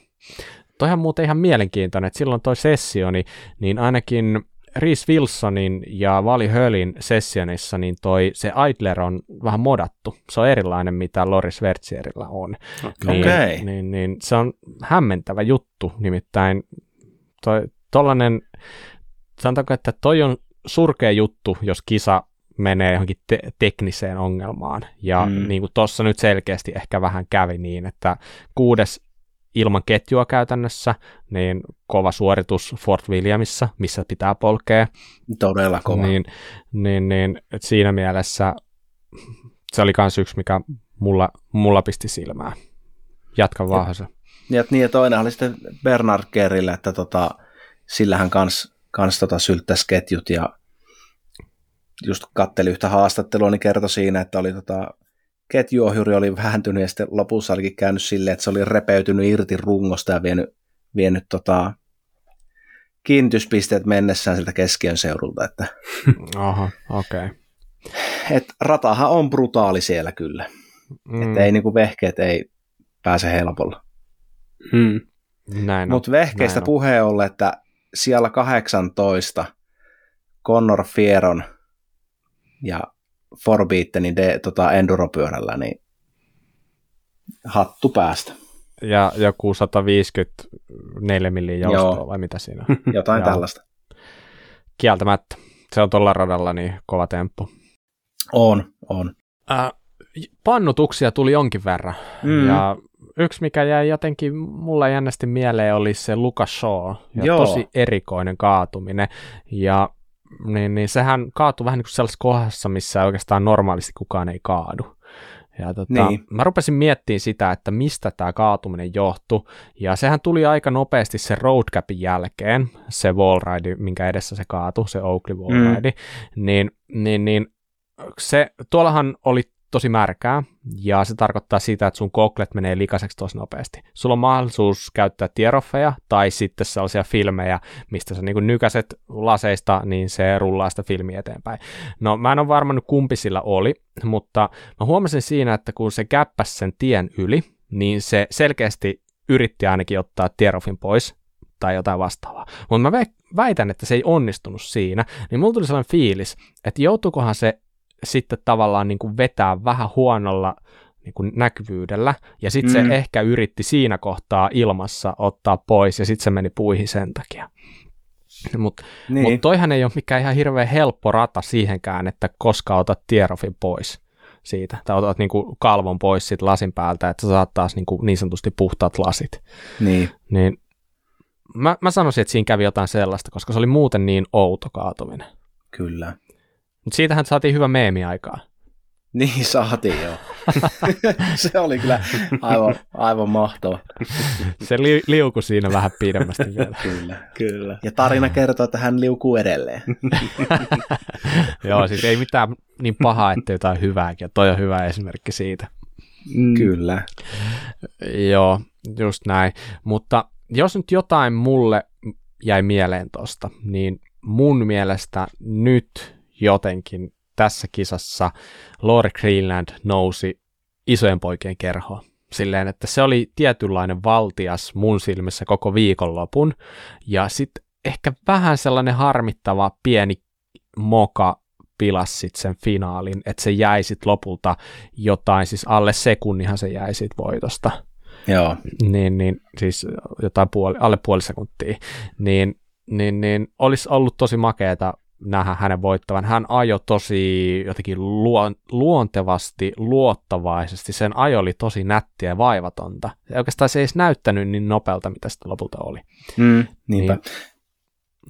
Toihan muuten ihan mielenkiintoinen, että silloin toi sessio, niin, niin ainakin Reese Wilsonin ja Vali Hölin sessionissa, niin toi se Idler on vähän modattu. Se on erilainen, mitä Loris Wertzierillä on. Okay. Niin, niin, niin, se on hämmentävä juttu, nimittäin toi, tollanen, sanotaanko, että toi on surkea juttu, jos kisa menee johonkin te- tekniseen ongelmaan. Ja mm. niin kuin tuossa nyt selkeästi ehkä vähän kävi niin, että kuudes ilman ketjua käytännössä, niin kova suoritus Fort Williamissa, missä pitää polkea. Todella kova. Niin, niin, niin että siinä mielessä se oli myös yksi, mikä mulla, mulla pisti silmään. Jatka vaan se. Ja, niin, ja toinen oli sitten Bernard Kerrille, että tota, sillähän kans, kans tota sylttäisi ketjut ja just katteli yhtä haastattelua, niin kertoi siinä, että oli tota, ketjuohjuri oli vähentynyt ja sitten lopussa olikin käynyt silleen, että se oli repeytynyt irti rungosta ja vienyt, vienyt tota, kiinnityspisteet mennessään siltä keskiön seudulta. Että, Aha, okei. Okay. Et ratahan on brutaali siellä kyllä. Mm. Että ei niinku vehkeet ei pääse helpolla. Hmm. Mutta vehkeistä puheen ollen, että siellä 18 Connor Fieron ja Forbittenin de, tota enduropyörällä, niin hattu päästä. Ja joku 154 milliä joustoa Joo. vai mitä siinä on? Jotain Joo. tällaista. Kieltämättä. Se on tuolla radalla niin kova temppu. On, on. Äh, pannutuksia tuli jonkin verran. Mm. Ja yksi, mikä jäi jotenkin mulle jännästi mieleen, oli se Lucas Shaw. Ja Joo. tosi erikoinen kaatuminen. Ja niin, niin sehän kaatui vähän niin kuin sellaisessa kohdassa, missä oikeastaan normaalisti kukaan ei kaadu. Ja tota, niin. mä rupesin miettimään sitä, että mistä tämä kaatuminen johtui, ja sehän tuli aika nopeasti se roadcapin jälkeen, se wallride, minkä edessä se kaatui, se Oakley wallride, mm. niin, niin, niin se, tuollahan oli tosi märkää, ja se tarkoittaa sitä, että sun koklet menee likaiseksi tosi nopeasti. Sulla on mahdollisuus käyttää tieroffeja tai sitten sellaisia filmejä, mistä sä niin nykäset laseista, niin se rullaa sitä filmiä eteenpäin. No mä en ole varmannut kumpi sillä oli, mutta mä huomasin siinä, että kun se käppäsi sen tien yli, niin se selkeästi yritti ainakin ottaa tierofin pois tai jotain vastaavaa. Mutta mä väitän, että se ei onnistunut siinä, niin mulla tuli sellainen fiilis, että joutuukohan se sitten tavallaan niin kuin vetää vähän huonolla niin kuin näkyvyydellä, ja sitten mm. se ehkä yritti siinä kohtaa ilmassa ottaa pois, ja sitten se meni puihin sen takia. Mutta niin. mut toihan ei ole mikään ihan hirveän helppo rata siihenkään, että koska otat tierofin pois siitä, tai otat niin kuin kalvon pois siitä lasin päältä, että sä saat taas niin, kuin niin sanotusti puhtaat lasit. Niin. niin mä, mä sanoisin, että siinä kävi jotain sellaista, koska se oli muuten niin outo kaatuminen. Kyllä. Mutta siitähän saatiin hyvä meemi aikaa. Niin saatiin joo. se oli kyllä aivan, aivan mahtava. se li, liuku siinä vähän pidemmästi vielä. kyllä, kyllä. Ja tarina kertoo, että hän liukuu edelleen. joo, siis ei mitään niin pahaa, että jotain hyvääkin. Ja toi on hyvä esimerkki siitä. Mm. Kyllä. Joo, just näin. Mutta jos nyt jotain mulle jäi mieleen tosta, niin mun mielestä nyt jotenkin tässä kisassa Lore Greenland nousi isojen poikien kerhoon. Silleen, että se oli tietynlainen valtias mun silmissä koko viikonlopun. Ja sitten ehkä vähän sellainen harmittava pieni moka pilas sit sen finaalin, että se jäi sit lopulta jotain, siis alle sekunnihan se jäi sit voitosta. Joo. Niin, niin siis jotain puoli, alle puoli sekuntia. Niin, niin, niin olisi ollut tosi makeeta nähdä hänen voittavan. Hän ajoi tosi jotenkin luontevasti, luottavaisesti. Sen ajo oli tosi nättiä ja vaivatonta. Ja oikeastaan se ei edes näyttänyt niin nopealta, mitä sitä lopulta oli. Mm, niinpä. Niin.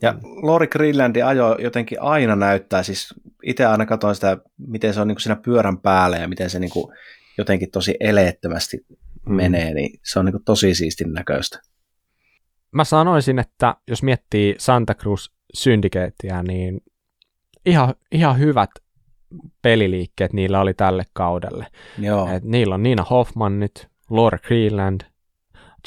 Ja Lori Greenlandi ajo jotenkin aina näyttää, siis itse aina katsoin sitä, miten se on niin kuin siinä pyörän päällä ja miten se niin kuin jotenkin tosi eleettömästi mm. menee, niin se on niin kuin tosi siistin näköistä. Mä sanoisin, että jos miettii Santa Cruz Syndicatea, niin ihan, ihan hyvät peliliikkeet niillä oli tälle kaudelle. Joo. Et niillä on Nina Hoffman nyt, Laura Greenland,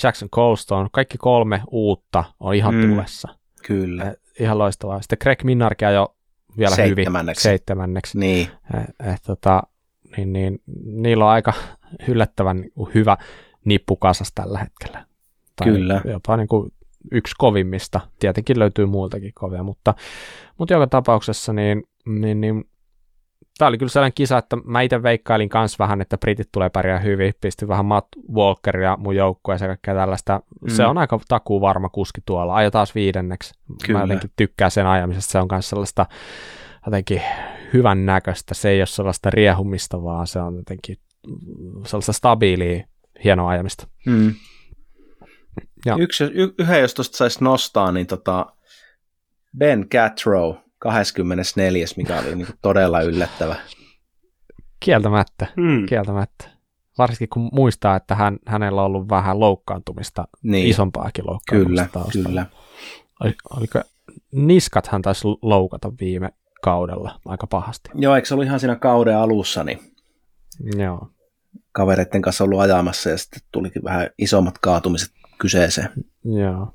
Jackson Colston, kaikki kolme uutta on ihan mm, tulessa. Kyllä. Et ihan loistavaa. Sitten Greg Minnarkin jo vielä seitsemänneksi. hyvin seitsemänneksi. Niin. Et, et, tota, niin, niin, niillä on aika yllättävän hyvä nippu kasas tällä hetkellä. Tai Kyllä. Jopa niin kuin yksi kovimmista. Tietenkin löytyy muiltakin kovia, mutta, mutta joka tapauksessa niin, niin, niin tämä oli kyllä sellainen kisa, että mä itse veikkailin kans vähän, että britit tulee pärjää hyvin, pisti vähän Matt Walkeria mun joukkueen ja kaikkea tällaista. Mm. Se on aika takuu varma kuski tuolla, ajo taas viidenneksi. Kyllä. Mä jotenkin tykkään sen ajamisesta, se on myös sellaista jotenkin hyvän näköistä, se ei ole sellaista riehumista, vaan se on jotenkin sellaista stabiilia, hienoa ajamista. Mm. Ja. Yksi, y, yhden, jos tuosta saisi nostaa, niin tota Ben Catrow 24. mikä oli niin todella yllättävä. Kieltämättä, hmm. kieltämättä. Varsinkin kun muistaa, että hän, hänellä on ollut vähän loukkaantumista, niin. isompaakin loukkaantumista Kyllä, taustalla. kyllä. Oliko, niskat hän taisi loukata viime kaudella aika pahasti. Joo, eikö se ollut ihan siinä kauden alussa, niin Joo. kavereiden kanssa ollut ajamassa ja sitten tulikin vähän isommat kaatumiset kyseeseen. Joo.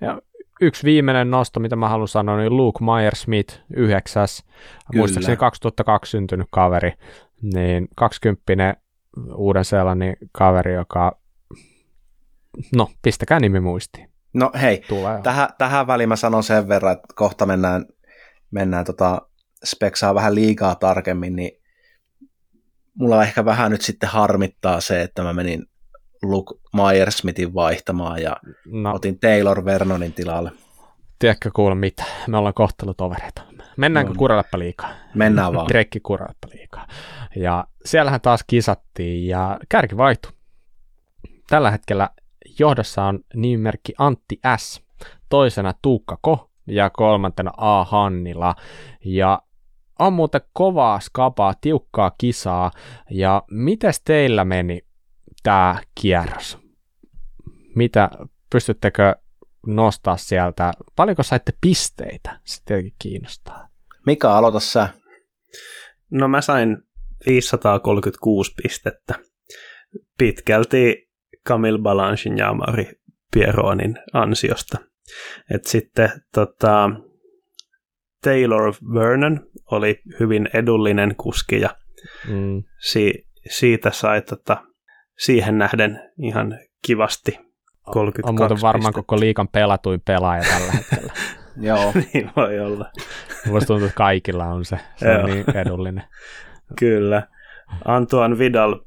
Ja yksi viimeinen nosto, mitä mä haluan sanoa, niin Luke Meyer-Smith, yhdeksäs, Kyllä. muistaakseni 2002 syntynyt kaveri, niin 20 uuden seelannin kaveri, joka, no pistäkää nimi muistiin. No hei, Tulee tähän, tähän väliin mä sanon sen verran, että kohta mennään, mennään tota, speksaa vähän liikaa tarkemmin, niin mulla ehkä vähän nyt sitten harmittaa se, että mä menin Luke Myersmithin vaihtamaan ja no. otin Taylor Vernonin tilalle. Tiedätkö kuule mitä? Me ollaan kohtelutovereita. Mennäänkö no. Kuraleppa liikaa? Mennään vaan. Trekki Kuraleppa liikaa. Ja siellähän taas kisattiin ja kärki vaihtui. Tällä hetkellä johdossa on nimimerkki Antti S, toisena Tuukka Ko ja kolmantena A. Hannila. Ja on muuten kovaa skapaa, tiukkaa kisaa. Ja mites teillä meni? Tämä kierros? Mitä, pystyttekö nostaa sieltä? Paljonko saitte pisteitä? Se tietenkin kiinnostaa. Mika, aloita sä. No mä sain 536 pistettä. Pitkälti Camille Balanchin ja Amari Pieronin ansiosta. Et sitten tota, Taylor Vernon oli hyvin edullinen kuski ja mm. si- siitä sai tota, siihen nähden ihan kivasti 32 On muuten varmaan pistettä. koko liikan pelatuin pelaaja tällä hetkellä. Joo. niin voi olla. Musta tuntuu, että kaikilla on se. Se on niin edullinen. Kyllä. Antoine Vidal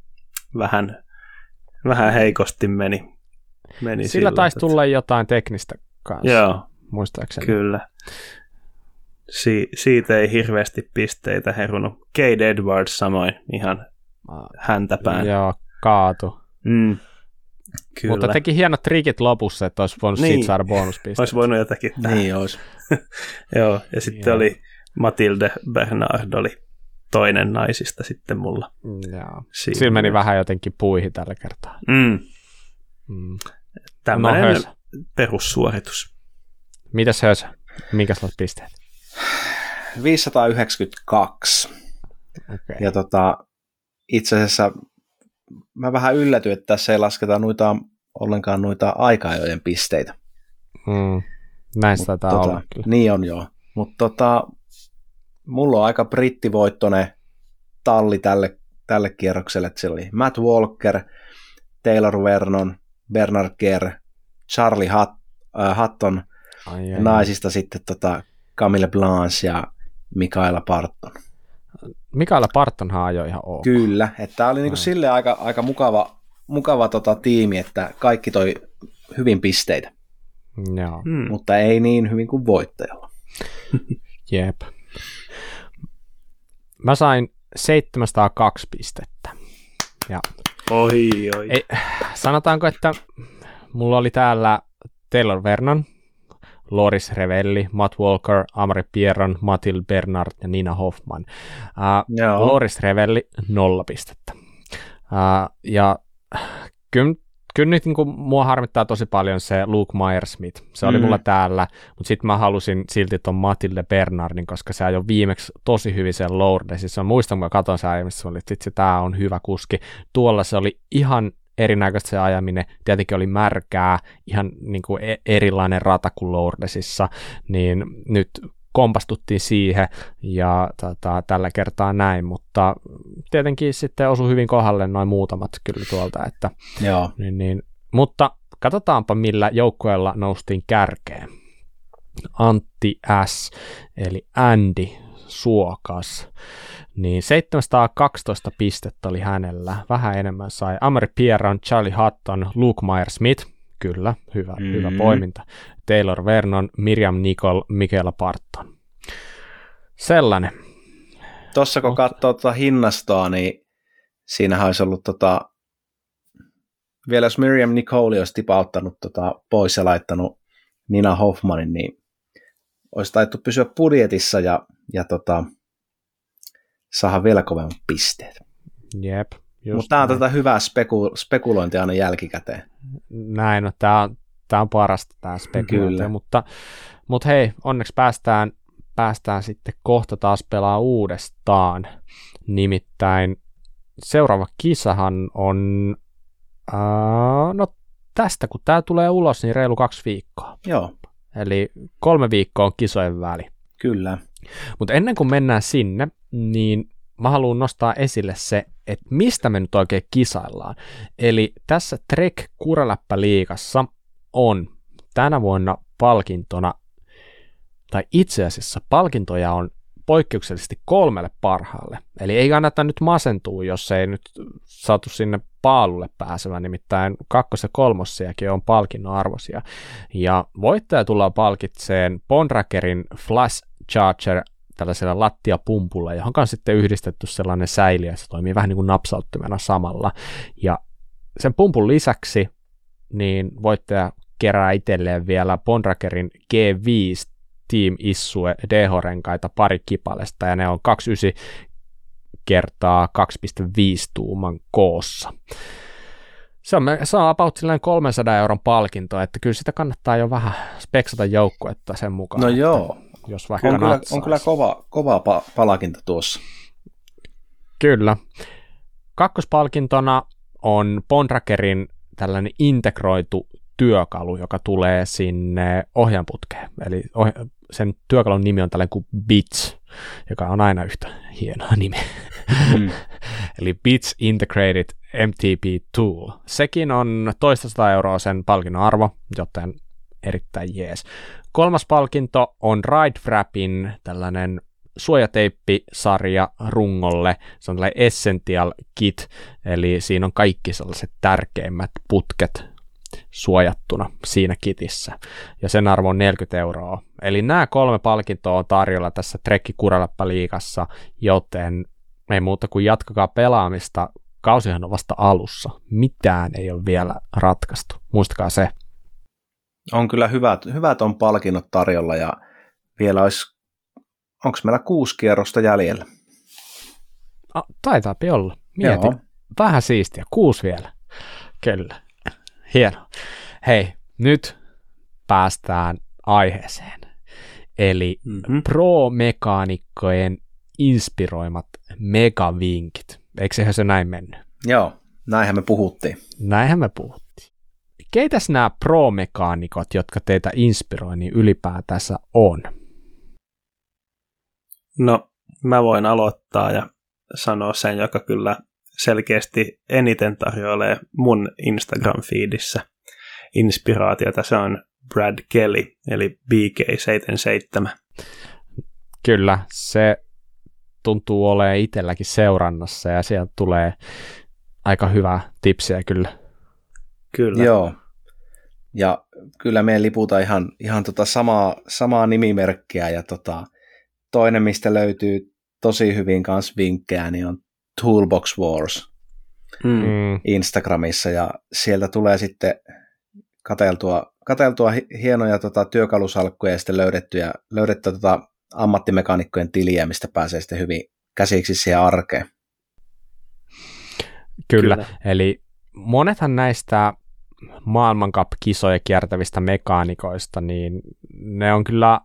vähän, vähän heikosti meni. meni sillä, sillä taisi tulla jotain teknistä kanssa. Joo. Muistaakseni. Kyllä. Si- siitä ei hirveästi pisteitä herunut. Kate Edwards samoin ihan häntäpään. Joo, kaatu. Mm. Kyllä. Mutta teki hienot trikit lopussa, että olisi voinut niin. siitä saada bonuspisteitä. olisi voinut jotakin tähän. Niin olisi. Joo, ja sitten Joo. oli Matilde Bernard oli toinen naisista sitten mulla. Mm, joo. Siinä meni vähän jotenkin puihin tällä kertaa. Mm. Mm. Tämmöinen no, perussuoritus. Mitäs Hösä? Minkä sä pisteet? 592. Okay. Ja tota, itse asiassa mä vähän yllätyin, että tässä ei lasketa noita, ollenkaan noita aikajojen pisteitä. Mm. Näistä taitaa tota, olla kyllä. Niin on joo. Mutta tota, mulla on aika brittivoittoinen talli tälle, tälle kierrokselle, että siellä oli Matt Walker, Taylor Vernon, Bernard Kerr, Charlie Hutt, äh, Hutton, ai, ai, naisista ai. sitten tota Camille Blanche ja Mikaela Parton. Mikaela Partonhan ajoi ihan ok. Kyllä, että tämä oli niinku sille aika, aika mukava, mukava tota tiimi, että kaikki toi hyvin pisteitä. Joo. Hmm. Mutta ei niin hyvin kuin voittajalla. Jep. Mä sain 702 pistettä. Ja oi, oi. Ei, sanotaanko, että mulla oli täällä Taylor Vernon, Loris Revelli, Matt Walker, Amari Pierron, Matil Bernard ja Nina Hoffman. Uh, Loris Revelli, nolla pistettä. Uh, ja kyllä, kyllä nyt niin kuin, mua harmittaa tosi paljon se Luke Myersmith. Se oli mm. mulla täällä, mutta sitten mä halusin silti ton Matilde Bernardin, koska se ajoi viimeksi tosi hyvin sen Lourdesissa. Mä muistan, kun mä katson se ajamista, oli, että tämä on hyvä kuski. Tuolla se oli ihan erinäköistä se ajaminen. Tietenkin oli märkää, ihan niin kuin e- erilainen rata kuin Lourdesissa, niin nyt kompastuttiin siihen ja tota, tällä kertaa näin, mutta tietenkin sitten osui hyvin kohdalle noin muutamat kyllä tuolta, että Joo. Niin, niin, mutta katsotaanpa millä joukkueella noustiin kärkeen. Antti S, eli Andy Suokas niin 712 pistettä oli hänellä, vähän enemmän sai Amari Pierron, Charlie Hutton, Luke Meyer-Smith, kyllä, hyvä, mm. hyvä poiminta, Taylor Vernon, Miriam Nicol, Michaela Parton. Sellainen. Tuossa kun katsoo tuota hinnastoa, niin siinähän olisi ollut tota, vielä jos Miriam Nicole olisi tipauttanut tota pois ja laittanut Nina Hoffmanin, niin olisi taittu pysyä budjetissa ja, ja tota, saada vielä kovemmat pisteet. Jep. Mutta tämä on tätä hyvää speku- spekulointia aina jälkikäteen. Näin, no tämä on, tämä on parasta tämä spekulointi, Kyllä. mutta, mutta hei, onneksi päästään, päästään sitten kohta taas pelaa uudestaan. Nimittäin seuraava kisahan on, uh, no tästä kun tämä tulee ulos, niin reilu kaksi viikkoa. Joo. Eli kolme viikkoa on kisojen väli. Kyllä. Mutta ennen kuin mennään sinne, niin mä haluan nostaa esille se, että mistä me nyt oikein kisaillaan. Eli tässä Trek Kuraläppä-liigassa on tänä vuonna palkintona, tai itse asiassa palkintoja on poikkeuksellisesti kolmelle parhaalle. Eli ei kannata nyt masentua, jos ei nyt saatu sinne paalulle pääsevä, nimittäin kakkos- ja kolmossiakin on palkinnon arvoisia. Ja voittaja tullaan palkitseen Bondrakerin Flash Charger tällaisella lattiapumpulla, johon on sitten yhdistetty sellainen säiliö, se toimii vähän niin kuin napsauttimena samalla. Ja sen pumpun lisäksi niin voittaja kerää itselleen vielä Bondrakerin G5 Team Issue DH-renkaita pari kipalesta, ja ne on 29 kertaa 2,5 tuuman koossa. Se on, se on about 300 euron palkinto, että kyllä sitä kannattaa jo vähän speksata joukkuetta sen mukaan. No joo, jos vaikka on, kyllä, on kyllä kova, kova pa- palakinta tuossa. Kyllä. Kakkospalkintona on Bondrakerin tällainen integroitu työkalu, joka tulee sinne ohjanputkeen. Eli sen työkalun nimi on tällainen kuin Bits, joka on aina yhtä hienoa nimi. Mm. Eli Bits Integrated MTP Tool. Sekin on toista euroa sen palkinnon arvo, joten erittäin jees. Kolmas palkinto on Ride Wrapin tällainen suojateippisarja rungolle. Se on tällainen Essential Kit, eli siinä on kaikki sellaiset tärkeimmät putket suojattuna siinä kitissä. Ja sen arvo on 40 euroa. Eli nämä kolme palkintoa on tarjolla tässä Trekki Kuraleppa liikassa, joten ei muuta kuin jatkakaa pelaamista. Kausihan on vasta alussa. Mitään ei ole vielä ratkaistu. Muistakaa se. On kyllä hyvät, hyvät on palkinnot tarjolla ja vielä olisi, onko meillä kuusi kierrosta jäljellä? Taitaa olla. Mieti. Joo. Vähän siistiä. Kuusi vielä. Kyllä. Hieno. Hei, nyt päästään aiheeseen. Eli mm-hmm. pro-mekaanikkojen inspiroimat megavinkit. Eikö se näin mennyt? Joo, näinhän me puhuttiin. Näinhän me puhuttiin. Keitäs nämä pro-mekaanikot, jotka teitä inspiroi, niin ylipäätänsä on? No, mä voin aloittaa ja sanoa sen, joka kyllä selkeästi eniten tarjoilee mun Instagram-feedissä inspiraatiota. Se on Brad Kelly, eli BK77. Kyllä, se tuntuu olemaan itselläkin seurannassa ja sieltä tulee aika hyvää tipsiä kyllä. Kyllä. Joo. Ja kyllä me liputa ihan, ihan tota samaa, samaa nimimerkkiä ja tota, toinen, mistä löytyy tosi hyvin kanssa vinkkejä, niin on Toolbox Wars mm. Instagramissa ja sieltä tulee sitten kateltua, kateltua hienoja tota, työkalusalkkuja ja sitten löydettyjä, löydettyä tota, ammattimekaanikkojen tiliä, mistä pääsee sitten hyvin käsiksi siihen arkeen. Kyllä, Kyllä. eli monethan näistä maailmankap-kisoja kiertävistä mekaanikoista, niin ne on kyllä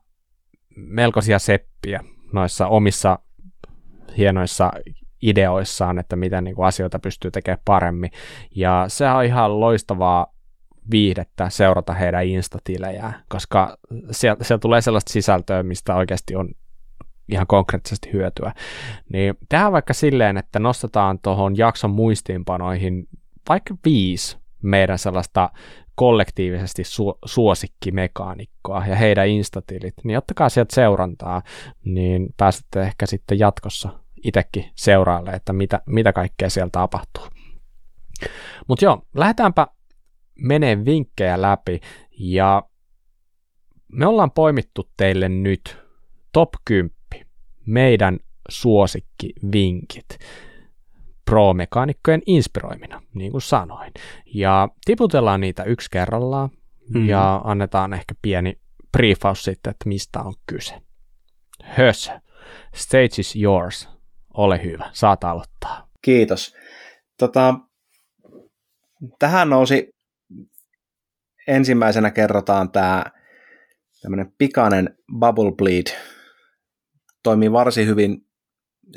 melkoisia seppiä noissa omissa hienoissa ideoissaan, että miten niin kuin asioita pystyy tekemään paremmin. Ja se on ihan loistavaa viihdettä seurata heidän instatilejään, koska sieltä, sieltä tulee sellaista sisältöä, mistä oikeasti on ihan konkreettisesti hyötyä. Niin tehdään vaikka silleen, että nostetaan tuohon jakson muistiinpanoihin vaikka viisi meidän sellaista kollektiivisesti su- suosikkimekaanikkoa ja heidän instatilit, niin ottakaa sieltä seurantaa, niin pääsette ehkä sitten jatkossa itsekin seuraalle, että mitä, mitä kaikkea siellä tapahtuu. Mutta joo, lähdetäänpä menee vinkkejä läpi ja me ollaan poimittu teille nyt top 10 meidän suosikkivinkit pro-mekaanikkojen inspiroimina, niin kuin sanoin. Ja tiputellaan niitä yksi kerrallaan mm-hmm. ja annetaan ehkä pieni briefaus sitten, että mistä on kyse. Hös, stage is yours. Ole hyvä, saat aloittaa. Kiitos. Tota, tähän nousi ensimmäisenä kerrotaan tämä tämmöinen pikainen bubble bleed. Toimii varsin hyvin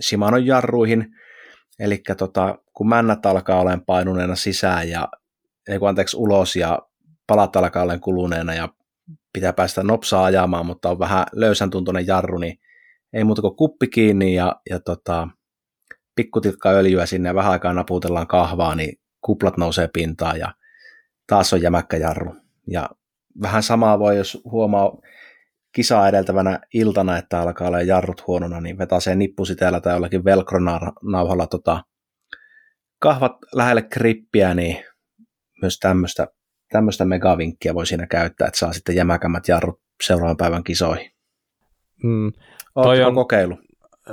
Shimanon jarruihin, eli tota, kun männät alkaa olemaan painuneena sisään ja ei kun anteeksi ulos ja palat alkaa olemaan kuluneena ja pitää päästä nopsaa ajamaan, mutta on vähän löysän tuntunen jarru, niin ei muuta kuin kuppi kiinni ja, ja tota, pikkutilkka öljyä sinne ja vähän aikaa naputellaan kahvaa, niin kuplat nousee pintaan ja taas on jämäkkä jarru. Ja vähän samaa voi, jos huomaa kisaa edeltävänä iltana, että alkaa olla jarrut huonona, niin vetää se nippusiteellä tai jollakin velcronauhalla tota, kahvat lähelle krippiä, niin myös tämmöistä, tämmöistä megavinkkiä voi siinä käyttää, että saa sitten jämäkämmät jarrut seuraavan päivän kisoihin. Mm, toi on kokeilu?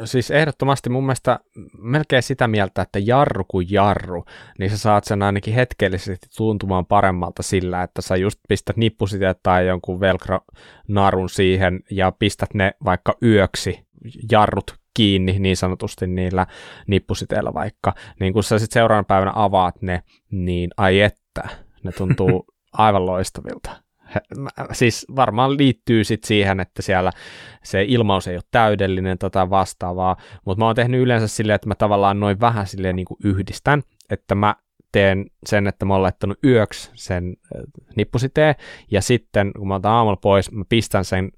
siis ehdottomasti mun mielestä melkein sitä mieltä, että jarru kuin jarru, niin sä saat sen ainakin hetkellisesti tuntumaan paremmalta sillä, että sä just pistät nippusiteet tai jonkun velcro-narun siihen ja pistät ne vaikka yöksi jarrut kiinni niin sanotusti niillä nippusiteillä vaikka, niin kun sä sitten seuraavana päivänä avaat ne, niin ai että, ne tuntuu aivan loistavilta. Siis varmaan liittyy sit siihen, että siellä se ilmaus ei ole täydellinen tota vastaavaa, mutta mä oon tehnyt yleensä silleen, että mä tavallaan noin vähän silleen niin kuin yhdistän, että mä teen sen, että mä oon laittanut yöksi sen nippusiteen, ja sitten kun mä otan aamulla pois, mä pistän sen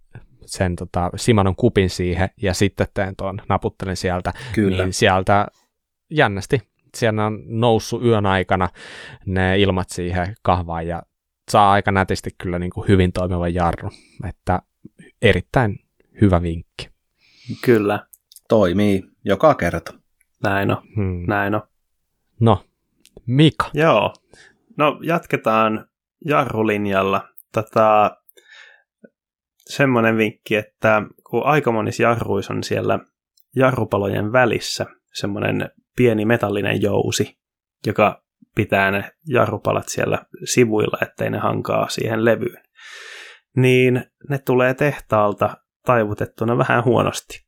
sen tota, Simanon kupin siihen ja sitten teen tuon, naputtelen sieltä, Kyllä. niin sieltä jännästi, siellä on noussut yön aikana ne ilmat siihen kahvaan ja saa aika nätisti kyllä niin kuin hyvin toimiva jarru, että erittäin hyvä vinkki. Kyllä. Toimii joka kerta. Näin on, hmm. näin on. No, Mika. Joo. No, jatketaan jarrulinjalla. Tota, semmoinen vinkki, että kun aika monissa jarruissa on siellä jarrupalojen välissä semmoinen pieni metallinen jousi, joka pitää ne jarrupalat siellä sivuilla, ettei ne hankaa siihen levyyn, niin ne tulee tehtaalta taivutettuna vähän huonosti.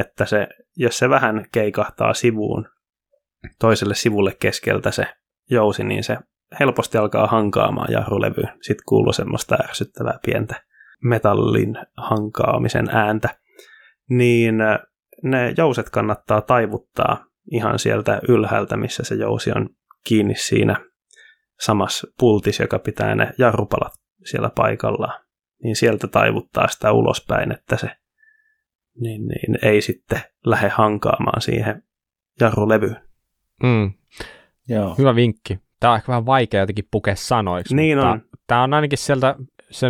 Että se, jos se vähän keikahtaa sivuun, toiselle sivulle keskeltä se jousi, niin se helposti alkaa hankaamaan jarrulevyyn. Sitten kuuluu semmoista ärsyttävää pientä metallin hankaamisen ääntä. Niin ne jouset kannattaa taivuttaa ihan sieltä ylhäältä, missä se jousi on kiinni siinä samassa pultissa, joka pitää ne jarrupalat siellä paikallaan. Niin sieltä taivuttaa sitä ulospäin, että se niin, niin ei sitten lähde hankaamaan siihen jarrulevyyn. Mm. Joo. Hyvä vinkki. Tämä on ehkä vähän vaikea jotenkin pukea sanoiksi. Niin mutta on. Tämä on ainakin sieltä se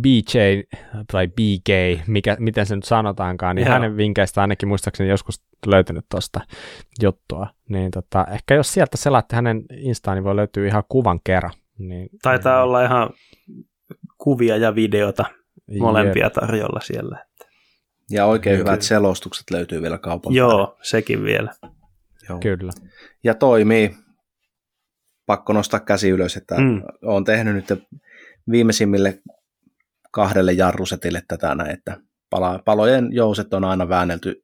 BJ tai BG, mikä, miten se nyt sanotaankaan, niin Joo. hänen vinkkeistä ainakin muistaakseni joskus löytynyt tuosta juttua. Niin tota, ehkä jos sieltä selaatte hänen Instaan, niin voi löytyä ihan kuvan kerran. Niin, Taitaa niin, olla ihan kuvia ja videota molempia jep. tarjolla siellä. Ja oikein Kyllä. hyvät selostukset löytyy vielä kaupalta. Joo, sekin vielä. Joo. Kyllä. Ja toimii. Pakko nostaa käsi ylös, että mm. olen tehnyt nyt viimeisimmille kahdelle jarrusetille tätä näin, että pala, palojen jouset on aina väännelty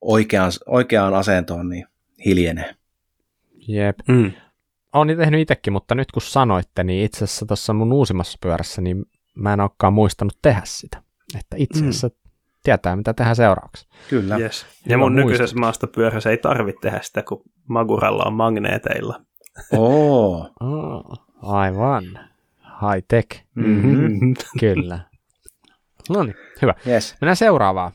oikeaan, oikeaan asentoon, niin hiljenee. Jep. Mm. Olen tehnyt itsekin, mutta nyt kun sanoitte, niin itse asiassa tuossa mun uusimmassa pyörässä, niin mä en olekaan muistanut tehdä sitä. Että itse mm. asiassa mm. tietää, mitä tehdään seuraavaksi. Kyllä. Yes. Ja mun nykyisessä maastopyörässä ei tarvitse tehdä sitä, kun Maguralla on magneeteilla. Oo. oh, aivan high tech. Mm-hmm. Kyllä. No niin, hyvä. Yes. Mennään seuraavaan.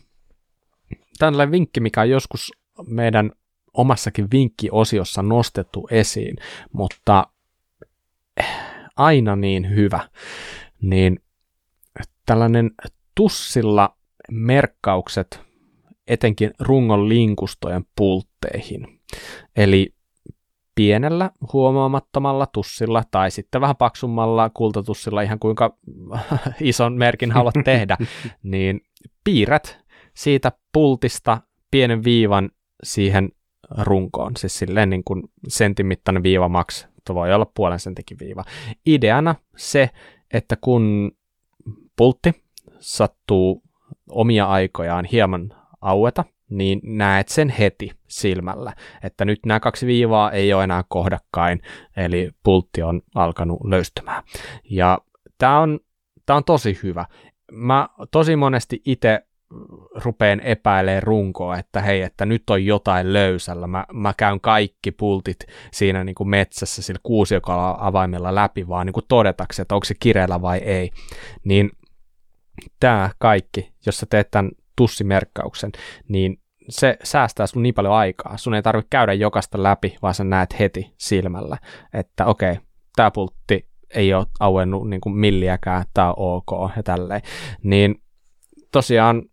Tämä on vinkki, mikä on joskus meidän omassakin vinkkiosiossa nostettu esiin, mutta aina niin hyvä. Niin tällainen tussilla merkkaukset etenkin rungon linkustojen pultteihin. Eli pienellä huomaamattomalla tussilla tai sitten vähän paksummalla kultatussilla, ihan kuinka ison merkin haluat tehdä, niin piirrät siitä pultista pienen viivan siihen runkoon, siis silleen niin kuin sentin mittainen viiva maks, voi olla puolen sentikin viiva. Ideana se, että kun pultti sattuu omia aikojaan hieman aueta, niin näet sen heti silmällä, että nyt nämä kaksi viivaa ei ole enää kohdakkain, eli pultti on alkanut löystymään. Ja tämä on, tämä on tosi hyvä. Mä tosi monesti itse rupeen epäilemään runkoa, että hei, että nyt on jotain löysällä. Mä, mä käyn kaikki pultit siinä niin kuin metsässä sillä kuusiokalla avaimella läpi, vaan niin kuin todetakseen, että onko se kireellä vai ei. Niin tämä kaikki, jos sä teet tämän tussimerkkauksen, niin se säästää sun niin paljon aikaa. Sun ei tarvitse käydä jokaista läpi, vaan sä näet heti silmällä, että okei, okay, tämä pultti ei ole auennut niin kuin milliäkään, tämä on ok ja tälleen. Niin tosiaan,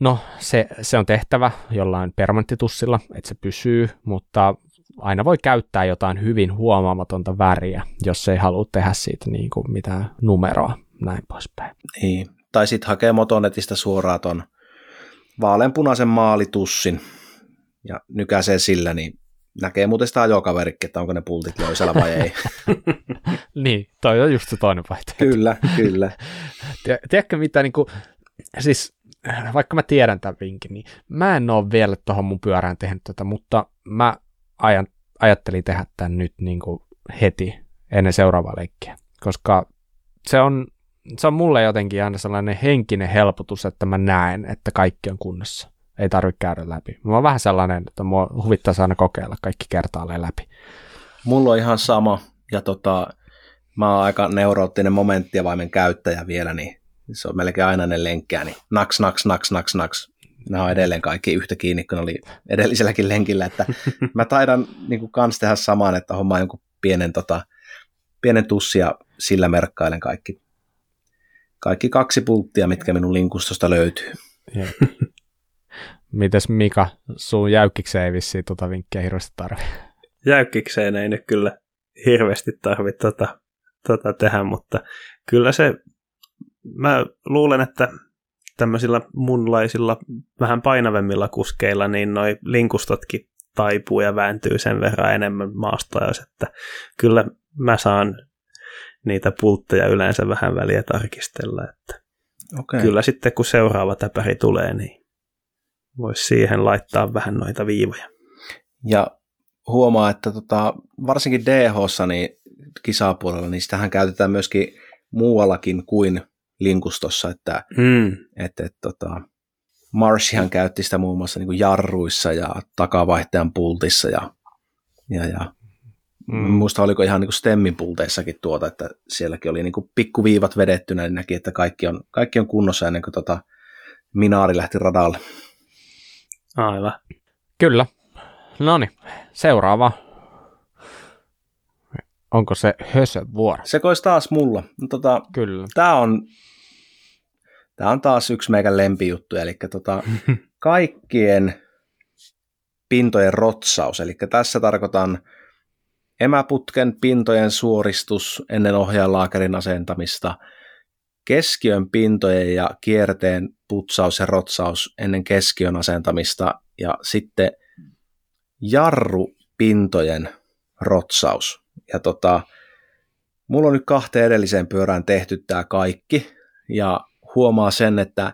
no se, se on tehtävä jollain permanenttitussilla, että se pysyy, mutta aina voi käyttää jotain hyvin huomaamatonta väriä, jos ei halua tehdä siitä niin kuin mitään numeroa, näin poispäin. Niin, tai sitten hakee Motonetista suoraan ton vaaleanpunaisen maalitussin ja nykäisee sillä, niin näkee muuten sitä ajokaverikin, että onko ne pultit löysällä vai ei. niin, toi on just se toinen vaihtoehto. Kyllä, kyllä. Tiedätkö mitä, niin kuin, siis vaikka mä tiedän tämän vinkin, niin mä en ole vielä tuohon mun pyörään tehnyt tätä, mutta mä ajan, ajattelin tehdä tämän nyt niin kuin heti ennen seuraavaa leikkiä, koska se on, se on mulle jotenkin aina sellainen henkinen helpotus, että mä näen, että kaikki on kunnossa. Ei tarvitse käydä läpi. Mä oon vähän sellainen, että mua huvittaisi aina kokeilla kaikki kertaalleen läpi. Mulla on ihan sama, ja tota, mä oon aika neuroottinen momenttiavaimen käyttäjä vielä, niin se on melkein aina ne lenkkää, niin naks, naks, naks, naks, naks. Nämä on edelleen kaikki yhtä kiinni, kun oli edelliselläkin lenkillä, että mä taidan niin kuin, kans tehdä samaan, että homma jonkun pienen, tota, pienen tussia sillä merkkailen kaikki, kaikki kaksi pulttia, mitkä minun linkustosta löytyy. Mites Mika, sun jäykkikseen ei vissiin tuota vinkkiä hirveästi tarvi? Jäykkikseen ei nyt kyllä hirveästi tarvi tota, tota tehdä, mutta kyllä se, mä luulen, että tämmöisillä munlaisilla vähän painavemmilla kuskeilla, niin noi linkustotkin taipuu ja vääntyy sen verran enemmän maastoa, että kyllä mä saan niitä pultteja yleensä vähän väliä tarkistella, että okay. kyllä sitten kun seuraava täpäri tulee, niin voisi siihen laittaa vähän noita viivoja. Ja huomaa, että tota, varsinkin dh niin kisapuolella, niin sitähän käytetään myöskin muuallakin kuin linkustossa, että mm. et, et, tota, Marshian käytti sitä muun muassa niin jarruissa ja takavaihtajan pultissa ja, ja, ja mm. muista oliko ihan niin stemmin pulteissakin tuota, että sielläkin oli niin kuin pikkuviivat vedettynä, niin näki, että kaikki on, kaikki on kunnossa ennen kuin tota Minaari lähti radalle. Aivan. Kyllä. No niin, seuraava. Onko se hösö vuoro? Se koisi taas mulla. Tota, Kyllä. Tämä on, tää on taas yksi meidän lempijuttu, eli tota, kaikkien pintojen rotsaus. Eli tässä tarkoitan emäputken pintojen suoristus ennen ohjaalaakerin asentamista, keskiön pintojen ja kierteen putsaus ja rotsaus ennen keskiön asentamista ja sitten jarrupintojen rotsaus. Ja tota, mulla on nyt kahteen edelliseen pyörään tehty tämä kaikki ja huomaa sen, että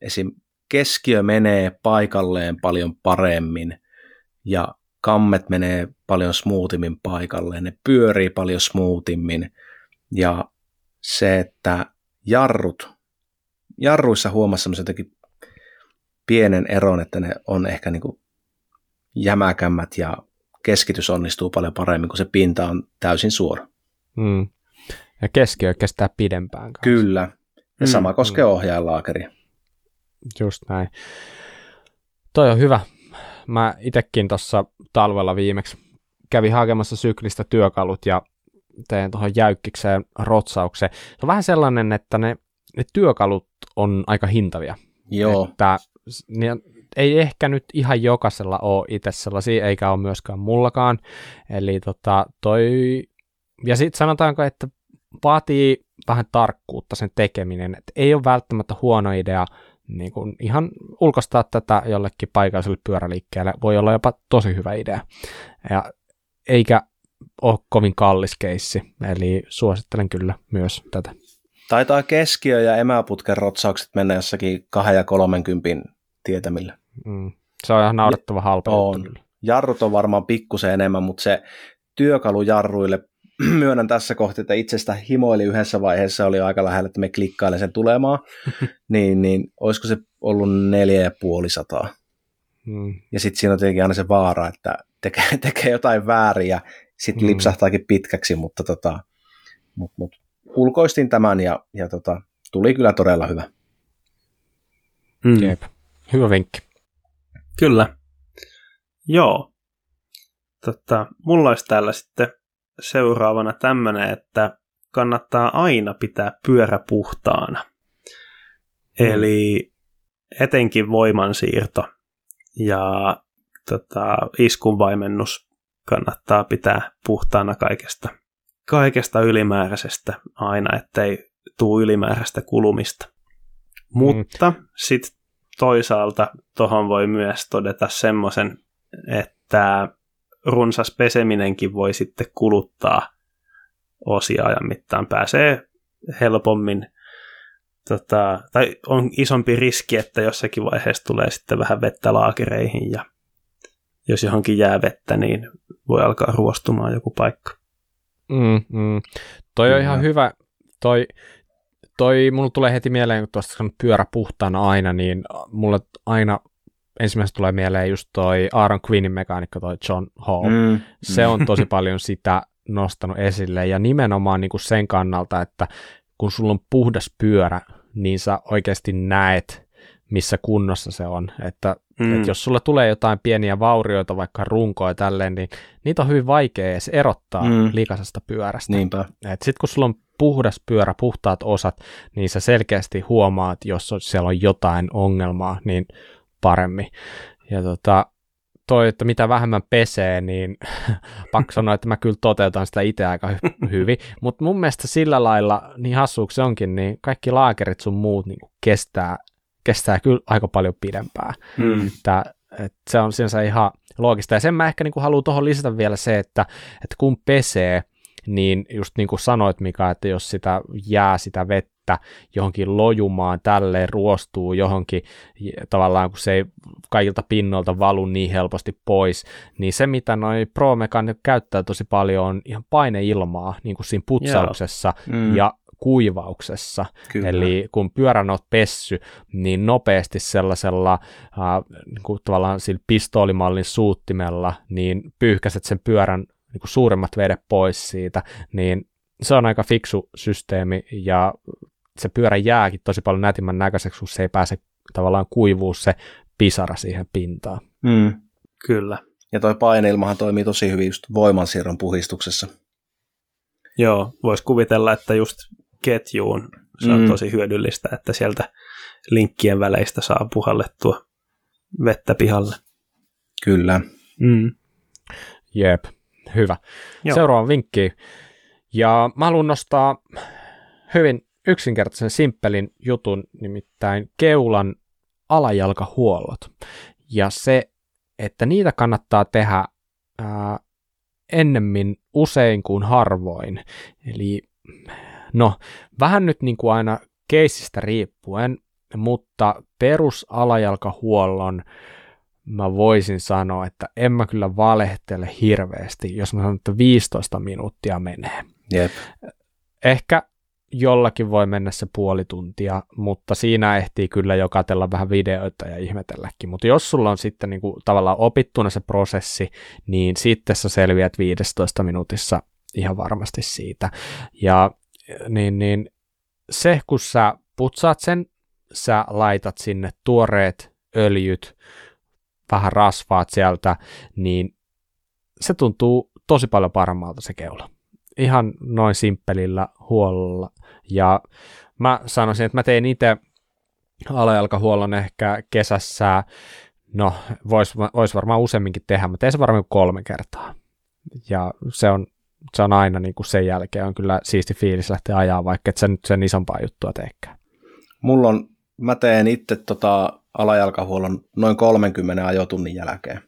esim. keskiö menee paikalleen paljon paremmin ja kammet menee paljon smoothimmin paikalleen, ne pyörii paljon smoothimmin ja se, että jarrut, jarruissa huomasi semmoisen jotenkin pienen eron, että ne on ehkä niin kuin jämäkämmät ja keskitys onnistuu paljon paremmin, kun se pinta on täysin suora. Mm. Ja keskiö kestää pidempään. Kanssa. Kyllä. Ja mm. sama koskee mm. ohjaajalaakeria. Just näin. Toi on hyvä. Mä itekin tuossa talvella viimeksi kävin hakemassa syklistä työkalut ja teen tuohon jäykkikseen rotsaukseen. Se on vähän sellainen, että ne, ne työkalut on aika hintavia. Joo. Että ne, ei ehkä nyt ihan jokaisella ole itse sellaisia, eikä ole myöskään mullakaan. Eli tota, toi, ja sitten sanotaanko, että vaatii vähän tarkkuutta sen tekeminen, että ei ole välttämättä huono idea niin kuin ihan ulkostaa tätä jollekin paikalliselle pyöräliikkeelle, voi olla jopa tosi hyvä idea. Ja eikä ole kovin kallis keissi, eli suosittelen kyllä myös tätä. Taitaa keskiö- ja emäputken rotsaukset mennä jossakin 2 ja 30 tietämillä. Mm. Se on ihan naurettava halpa on. Jarrut on varmaan pikkusen enemmän, mutta se työkalu jarruille, myönnän tässä kohti, että itsestä himoili yhdessä vaiheessa, oli aika lähellä, että me klikkailen sen tulemaan, niin, niin olisiko se ollut neljä ja puoli sataa. Mm. Ja sitten siinä on tietenkin aina se vaara, että tekee, tekee jotain väärin ja sitten mm. lipsahtaakin pitkäksi, mutta tota, mut, mut, ulkoistin tämän ja, ja tota, tuli kyllä todella hyvä. Mm. Jep. Hyvä vinkki. Kyllä. Joo. Tota, mulla olisi täällä sitten seuraavana tämmöinen, että kannattaa aina pitää pyörä puhtaana. Mm. Eli etenkin voimansiirto ja tota, iskunvaimennus kannattaa pitää puhtaana kaikesta, kaikesta ylimääräisestä aina, ettei tule ylimääräistä kulumista. Mutta mm. sitten toisaalta tuohon voi myös todeta semmoisen, että runsas peseminenkin voi sitten kuluttaa osia ajan mittaan. Pääsee helpommin, tota, tai on isompi riski, että jossakin vaiheessa tulee sitten vähän vettä laakereihin ja jos johonkin jää vettä, niin voi alkaa ruostumaan joku paikka. Mm, mm. Toi on ihan hyvä toi, toi, mulla tulee heti mieleen, kun tuosta sanot pyörä puhtaana aina, niin mulle aina ensimmäisestä tulee mieleen just toi Aaron Quinnin mekaanikko, toi John Hall. Mm. Se on tosi paljon sitä nostanut esille, ja nimenomaan niin kuin sen kannalta, että kun sulla on puhdas pyörä, niin sä oikeasti näet, missä kunnossa se on. Että, mm. että jos sulla tulee jotain pieniä vaurioita, vaikka runkoa ja tälleen, niin niitä on hyvin vaikea edes erottaa mm. likaisesta pyörästä. Niinpä. Sitten kun sulla on puhdas pyörä, puhtaat osat, niin sä selkeästi huomaat, jos siellä on jotain ongelmaa, niin paremmin. Ja tota, toi, että mitä vähemmän pesee, niin pakko sanoa, että mä kyllä toteutan sitä itse aika hy- hyvin. Mutta mun mielestä sillä lailla, niin hassuuksi onkin, niin kaikki laakerit sun muut niin kestää, kestää kyllä aika paljon pidempään. Mm. Että, että se on sinänsä ihan loogista. Ja sen mä ehkä niin haluan tuohon lisätä vielä se, että, että kun pesee, niin just niin kuin sanoit Mika, että jos sitä jää sitä vettä, johonkin lojumaan, tälleen ruostuu johonkin, tavallaan kun se ei kaikilta pinnoilta valu niin helposti pois, niin se mitä noin pro käyttää tosi paljon on ihan paineilmaa niin kuin siinä putsauksessa mm. ja kuivauksessa. Kyllä. Eli kun pyörän olet pessy, niin nopeasti sellaisella äh, niin kuin tavallaan sillä pistoolimallin suuttimella, niin pyyhkäset sen pyörän niin kuin suuremmat vedet pois siitä, niin se on aika fiksu systeemi ja se pyörä jääkin tosi paljon nätimmän näköiseksi, kun se ei pääse tavallaan kuivuu se pisara siihen pintaan. Mm. Kyllä. Ja toi paineilmahan toimii tosi hyvin just voimansiirron puhistuksessa. Joo, voisi kuvitella, että just ketjuun se on mm. tosi hyödyllistä, että sieltä linkkien väleistä saa puhallettua vettä pihalle. Kyllä. Mm. Jep, hyvä. Joo. Seuraava vinkki. Ja mä haluan nostaa hyvin yksinkertaisen simppelin jutun, nimittäin keulan alajalkahuollot. Ja se, että niitä kannattaa tehdä ää, ennemmin usein kuin harvoin. Eli no, vähän nyt niin kuin aina keisistä riippuen, mutta perusalajalkahuollon mä voisin sanoa, että en mä kyllä valehtele hirveästi, jos mä sanon, että 15 minuuttia menee. Jep. Ehkä jollakin voi mennä se puoli tuntia, mutta siinä ehtii kyllä jo katella vähän videoita ja ihmetelläkin. Mutta jos sulla on sitten niin kuin tavallaan opittuna se prosessi, niin sitten sä selviät 15 minuutissa ihan varmasti siitä. Ja niin, niin se, kun sä putsaat sen, sä laitat sinne tuoreet öljyt, vähän rasvaat sieltä, niin se tuntuu tosi paljon paremmalta se keula. Ihan noin simppelillä huollolla. Ja mä sanoisin, että mä tein itse alajalkahuollon ehkä kesässä, no voisi vois varmaan useamminkin tehdä, mä tein se varmaan kolme kertaa. Ja se on, se on aina niin kuin sen jälkeen on kyllä siisti fiilis lähteä ajaa, vaikka et sen, sen isompaa juttua teekään. Mulla on, mä teen itse tota alajalkahuollon noin 30 ajotunnin jälkeen.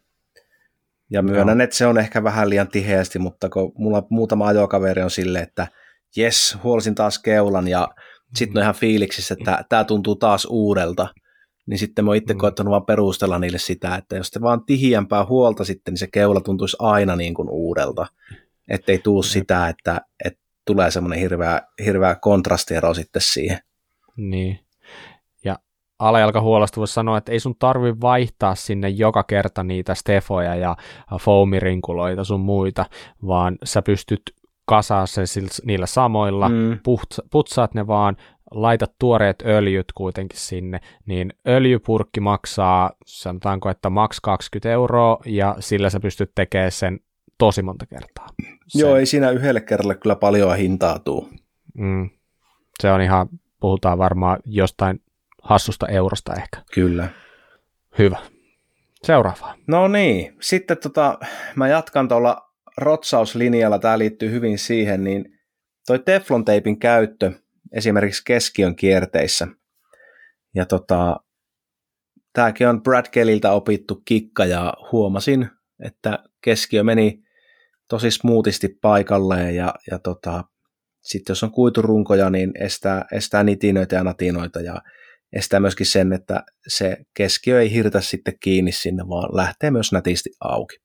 Ja myönnän, Joo. että se on ehkä vähän liian tiheästi, mutta kun mulla muutama ajokaveri on sille, että jes, huolisin taas keulan ja sitten on ihan fiiliksissä, että tämä tuntuu taas uudelta. Niin sitten mä oon itse mm. koettanut vaan perustella niille sitä, että jos te vaan tihiämpää huolta sitten, niin se keula tuntuisi aina niin kuin uudelta. Ettei tuu sitä, että, että tulee semmoinen hirveä, hirveä kontrastiero sitten siihen. Niin alajalkahuollosta voisi sanoa, että ei sun tarvi vaihtaa sinne joka kerta niitä stefoja ja foamirinkuloita sun muita, vaan sä pystyt kasaa sen niillä samoilla, mm. putsaat ne vaan, laitat tuoreet öljyt kuitenkin sinne, niin öljypurkki maksaa, sanotaanko, että maks 20 euroa, ja sillä sä pystyt tekemään sen tosi monta kertaa. Sen. Joo, ei siinä yhdelle kerralle kyllä paljon hintaa tuu. Mm. Se on ihan, puhutaan varmaan jostain hassusta eurosta ehkä. Kyllä. Hyvä. Seuraava. No niin, sitten tota, mä jatkan tuolla rotsauslinjalla, tämä liittyy hyvin siihen, niin toi teflon teipin käyttö esimerkiksi keskiön kierteissä. Ja tota, tämäkin on Brad Kelliltä opittu kikka ja huomasin, että keskiö meni tosi smoothisti paikalleen ja, ja tota, sitten jos on kuiturunkoja, niin estää, estää nitinöitä ja natinoita ja estää myöskin sen, että se keskiö ei hirtä sitten kiinni sinne, vaan lähtee myös nätisti auki.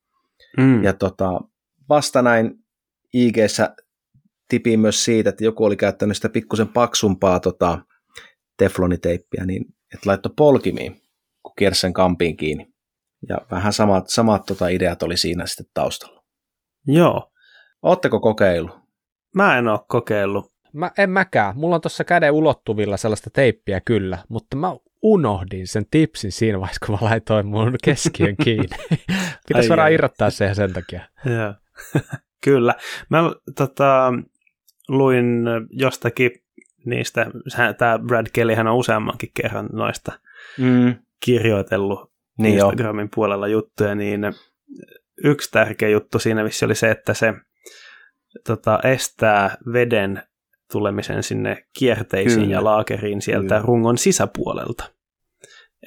Mm. Ja tota, vasta näin ig tipin myös siitä, että joku oli käyttänyt sitä pikkusen paksumpaa tota, tefloniteippiä, niin että laittoi polkimiin, kun kiersi sen kampiin kiinni. Ja vähän samat, samat tota ideat oli siinä sitten taustalla. Joo. Oletteko kokeillut? Mä en ole kokeillut. Mä, en mäkään. Mulla on tuossa käden ulottuvilla sellaista teippiä kyllä, mutta mä unohdin sen tipsin siinä vaiheessa, kun mä laitoin mun keskiön kiinni. Pitäisi varmaan irrottaa se sen takia. Joo. kyllä. Mä tota, luin jostakin niistä, tämä Brad Kellyhän on useammankin kerran noista mm. kirjoitellut niin Instagramin jo. puolella juttuja, niin yksi tärkeä juttu siinä vissi oli se, että se tota, estää veden tulemisen sinne kierteisiin Kyllä. ja laakeriin sieltä Kyllä. rungon sisäpuolelta.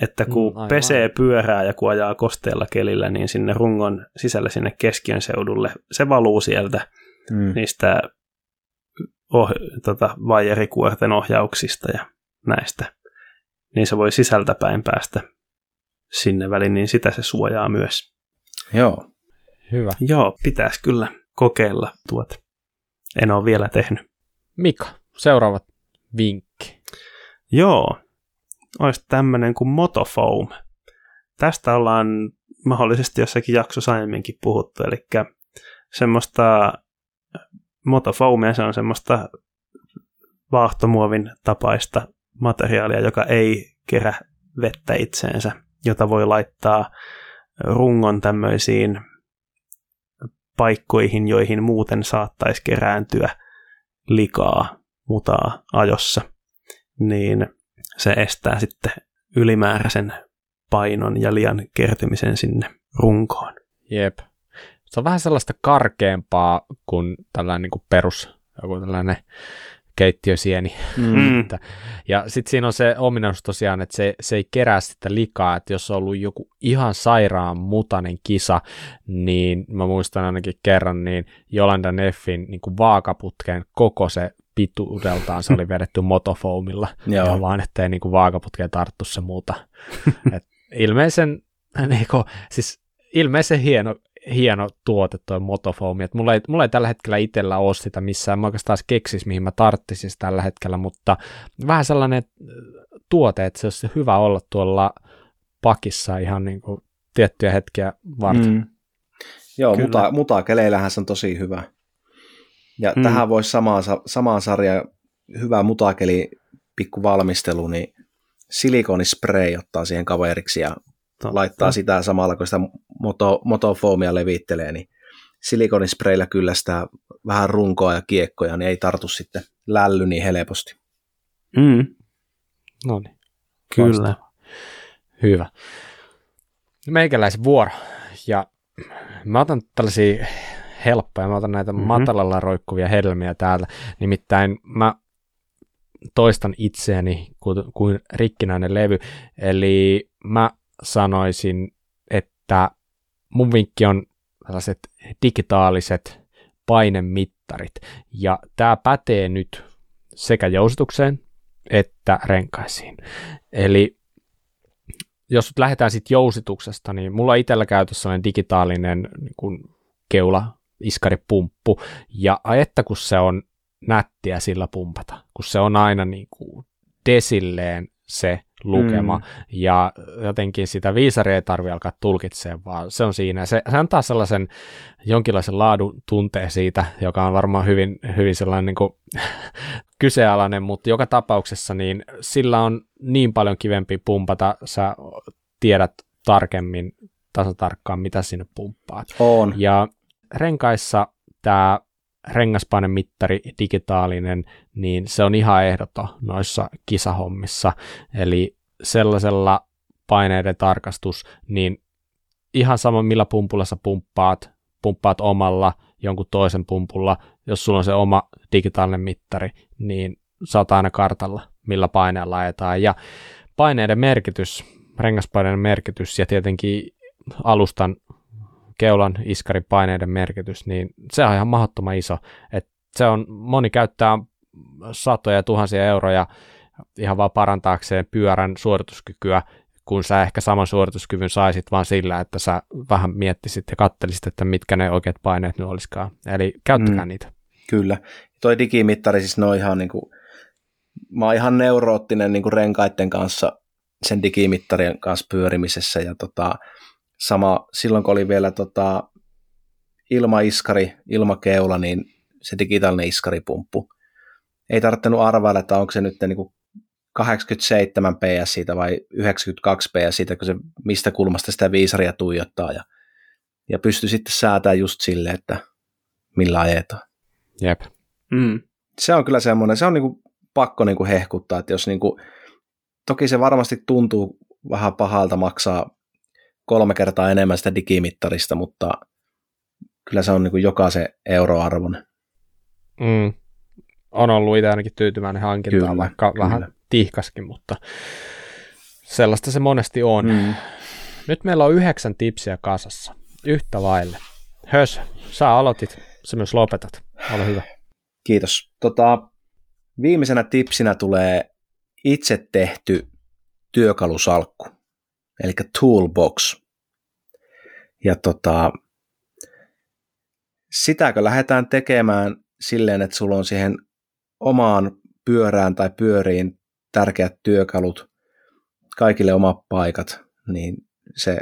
Että kun mm, pesee pyörää ja kun ajaa kosteella kelillä, niin sinne rungon sisälle sinne keskiön seudulle, se valuu sieltä mm. niistä oh, tota, vaijerikuorten ohjauksista ja näistä. Niin se voi sisältäpäin päästä sinne väliin, niin sitä se suojaa myös. Joo. Hyvä. Joo, pitäisi kyllä kokeilla tuot. En ole vielä tehnyt. Mika, seuraava vinkki. Joo, olisi tämmöinen kuin Motofoam. Tästä ollaan mahdollisesti jossakin jaksossa aiemminkin puhuttu, eli semmoista motofoamia, se on semmoista vaahtomuovin tapaista materiaalia, joka ei kerä vettä itseensä, jota voi laittaa rungon tämmöisiin paikkoihin, joihin muuten saattaisi kerääntyä likaa, mutaa ajossa, niin se estää sitten ylimääräisen painon ja lian kertymisen sinne runkoon. Jep. Se on vähän sellaista karkeampaa kuin tällainen niin kuin perus, joku tällainen keittiösieni. Mm. ja sitten siinä on se ominaisuus tosiaan, että se, se ei kerää sitä likaa, että jos on ollut joku ihan sairaan mutainen kisa, niin mä muistan ainakin kerran, niin Jolanda Neffin niin kuin vaakaputken koko se pituudeltaan se oli vedetty motofoamilla, ja vaan ettei niin kuin vaakaputkeen tarttu se muuta. Et ilmeisen, niin kuin, siis ilmeisen hieno hieno tuote tuo motofoami, että mulla ei, mulla ei tällä hetkellä itsellä ole sitä missään, mä oikeastaan keksis, mihin mä tarttisin tällä hetkellä, mutta vähän sellainen tuote, että se olisi hyvä olla tuolla pakissa ihan niin kuin tiettyjä hetkiä varten. Mm. Joo, muta, mutakeleillähän se on tosi hyvä. Ja mm. tähän voisi samaan, samaan sarjaan hyvä mutakeli pikku valmistelu, niin silikonispray ottaa siihen kaveriksi ja Totta. laittaa sitä samalla, kun sitä moto, motofoamia levittelee, niin silikonispreillä kyllä sitä vähän runkoa ja kiekkoja, niin ei tartu sitten lälly niin helposti. Mm. No niin. Kyllä. Loistava. Hyvä. Meikäläisen vuoro. Ja mä otan tällaisia helppoja, mä otan näitä mm-hmm. matalalla roikkuvia hedelmiä täältä. Nimittäin mä toistan itseäni kuin, kuin rikkinäinen levy. Eli mä sanoisin, että mun vinkki on tällaiset digitaaliset painemittarit. Ja tämä pätee nyt sekä jousitukseen että renkaisiin. Eli jos lähdetään sitten jousituksesta, niin mulla itsellä käytössä on digitaalinen niin kun keula, iskaripumppu, ja että kun se on nättiä sillä pumpata, kun se on aina niin kuin desilleen se lukema, mm. ja jotenkin sitä viisaria ei tarvitse alkaa tulkitsemaan, vaan se on siinä. Se, se antaa sellaisen jonkinlaisen laadun tunteen siitä, joka on varmaan hyvin, hyvin sellainen niin kuin, kyseenalainen, mutta joka tapauksessa niin sillä on niin paljon kivempi pumpata, sä tiedät tarkemmin, tasatarkkaan, mitä sinne pumppaat. On. Ja renkaissa tämä rengaspainemittari digitaalinen, niin se on ihan ehdoton noissa kisahommissa. Eli sellaisella paineiden tarkastus, niin ihan sama millä pumpulla sä pumppaat, pumppaat omalla jonkun toisen pumpulla, jos sulla on se oma digitaalinen mittari, niin sä oot aina kartalla, millä paineella ajetaan. Ja paineiden merkitys, rengaspaineiden merkitys ja tietenkin alustan keulan iskaripaineiden merkitys, niin se on ihan mahdottoman iso. Et se on, moni käyttää satoja ja tuhansia euroja ihan vaan parantaakseen pyörän suorituskykyä, kun sä ehkä saman suorituskyvyn saisit vaan sillä, että sä vähän miettisit ja kattelisit, että mitkä ne oikeat paineet nyt olisikaan. Eli käyttäkää mm, niitä. Kyllä. toi digimittari siis no ihan niin kuin, mä oon ihan neuroottinen niin kuin renkaiden kanssa sen digimittarien kanssa pyörimisessä ja tota, sama silloin kun oli vielä tota, ilmaiskari, ilmakeula, niin se digitaalinen iskaripumppu. Ei tarvinnut arvailla, että onko se nyt niin kuin 87 ps siitä vai 92 ps siitä, kun se mistä kulmasta sitä viisaria tuijottaa ja, ja pystyi sitten säätämään just sille, että millä ajetaan. Jep. Mm. Se on kyllä semmoinen, se on niin kuin pakko niin kuin hehkuttaa, että jos niin kuin, toki se varmasti tuntuu vähän pahalta maksaa kolme kertaa enemmän sitä digimittarista, mutta kyllä se on niin kuin jokaisen euroarvon. Mm. On ollut itse ainakin tyytyväinen hankintaan, kyllä, vaikka kyllä. vähän tihkaskin, mutta sellaista se monesti on. Mm. Nyt meillä on yhdeksän tipsiä kasassa, yhtä vaille. Hös, sä aloitit, sä myös lopetat. Ole hyvä. Kiitos. Tota, viimeisenä tipsinä tulee itse tehty työkalusalkku, eli toolbox. Ja tota, sitäkö lähdetään tekemään silleen, että sulla on siihen omaan pyörään tai pyöriin tärkeät työkalut, kaikille omat paikat, niin se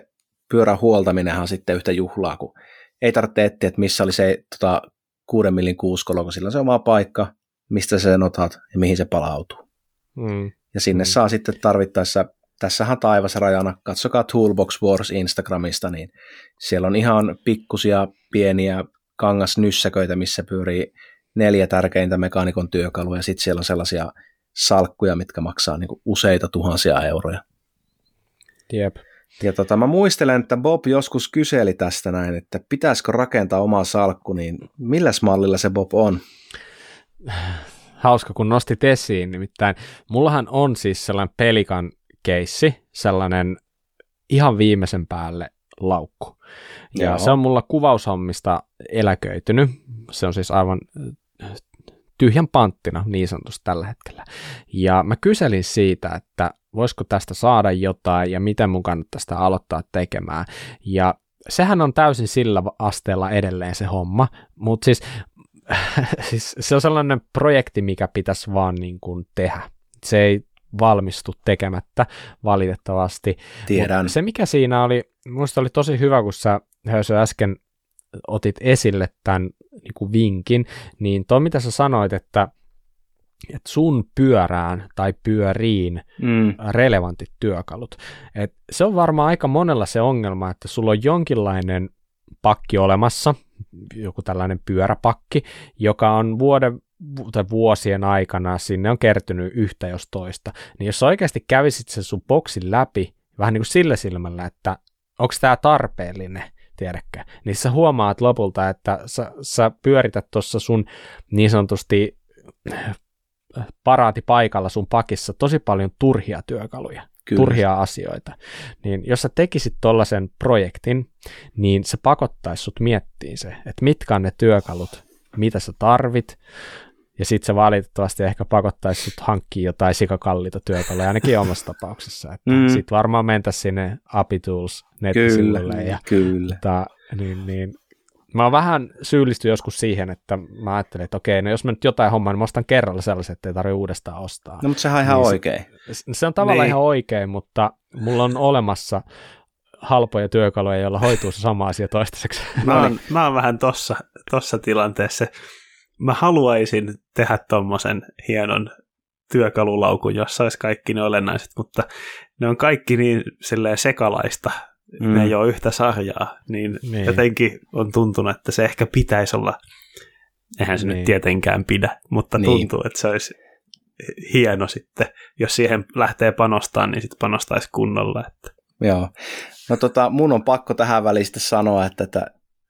pyörän huoltaminenhan on sitten yhtä juhlaa, kun ei tarvitse etsiä, että missä oli se tota, 6 millin kuuskolo, kun sillä on se oma paikka, mistä sen otat ja mihin se palautuu. Mm. Ja sinne mm. saa sitten tarvittaessa, tässähän taivas rajana, katsokaa Toolbox Wars Instagramista, niin siellä on ihan pikkusia pieniä kangasnyssäköitä, missä pyörii neljä tärkeintä mekaanikon työkalua, ja sitten siellä on sellaisia salkkuja, mitkä maksaa niin kuin useita tuhansia euroja. Jep. Ja tota, mä muistelen, että Bob joskus kyseli tästä näin, että pitäisikö rakentaa oma salkku, niin milläs mallilla se Bob on? Hauska, kun nostit esiin, nimittäin mullahan on siis sellainen pelikan keissi, sellainen ihan viimeisen päälle laukku. Ja Joo. se on mulla kuvaushommista eläköitynyt. Se on siis aivan tyhjän panttina niin sanotusti tällä hetkellä. Ja mä kyselin siitä, että voisiko tästä saada jotain ja miten mun kannattaa sitä aloittaa tekemään. Ja sehän on täysin sillä asteella edelleen se homma, mutta siis, siis se on sellainen projekti, mikä pitäisi vaan niin kuin tehdä. Se ei valmistu tekemättä valitettavasti. Tiedän. Mut se mikä siinä oli, minusta oli tosi hyvä, kun sä Hösö äsken otit esille tämän niin kuin vinkin, niin tuo mitä sä sanoit, että, että sun pyörään tai pyöriin mm. relevantit työkalut. Et se on varmaan aika monella se ongelma, että sulla on jonkinlainen pakki olemassa, joku tällainen pyöräpakki, joka on vuoden tai vuosien aikana sinne on kertynyt yhtä jos toista. Niin jos oikeasti kävisit sen sun boksin läpi vähän niin kuin sillä silmällä, että onko tämä tarpeellinen, tiedäkään, niin sä huomaat lopulta, että sä, sä pyörität tuossa sun niin sanotusti paraati paikalla sun pakissa tosi paljon turhia työkaluja, Kyllä. turhia asioita. Niin jos sä tekisit tollaisen projektin, niin se pakottaisi sut miettiin se, että mitkä on ne työkalut, mitä sä tarvit, ja sitten se valitettavasti ehkä pakottaisi sut hankkiin jotain sikakallita työkaluja, ainakin omassa tapauksessa. Että mm. Sitten varmaan mentäisiin sinne Apitools nettisivuille. Kyllä, ja, kyllä. Ta, niin, niin, mä oon vähän syyllisty joskus siihen, että mä ajattelin, että okei, no jos mä nyt jotain hommaa, niin mä ostan kerralla sellaiset, että ei tarvitse uudestaan ostaa. No mutta sehän on ihan niin oikein. Se, se on tavallaan niin. ihan oikein, mutta mulla on olemassa halpoja työkaluja, joilla hoituu se sama asia toistaiseksi. Mä oon, mä oon vähän tossa, tossa tilanteessa mä haluaisin tehdä tommosen hienon työkalulaukun, jossa olisi kaikki ne olennaiset, mutta ne on kaikki niin silleen sekalaista, mm. ne ei ole yhtä sarjaa, niin, niin jotenkin on tuntunut, että se ehkä pitäisi olla, eihän se niin. nyt tietenkään pidä, mutta niin. tuntuu, että se olisi hieno sitten, jos siihen lähtee panostaa, niin sitten panostaisi kunnolla. Että. Joo. No tota, mun on pakko tähän välistä sanoa, että, että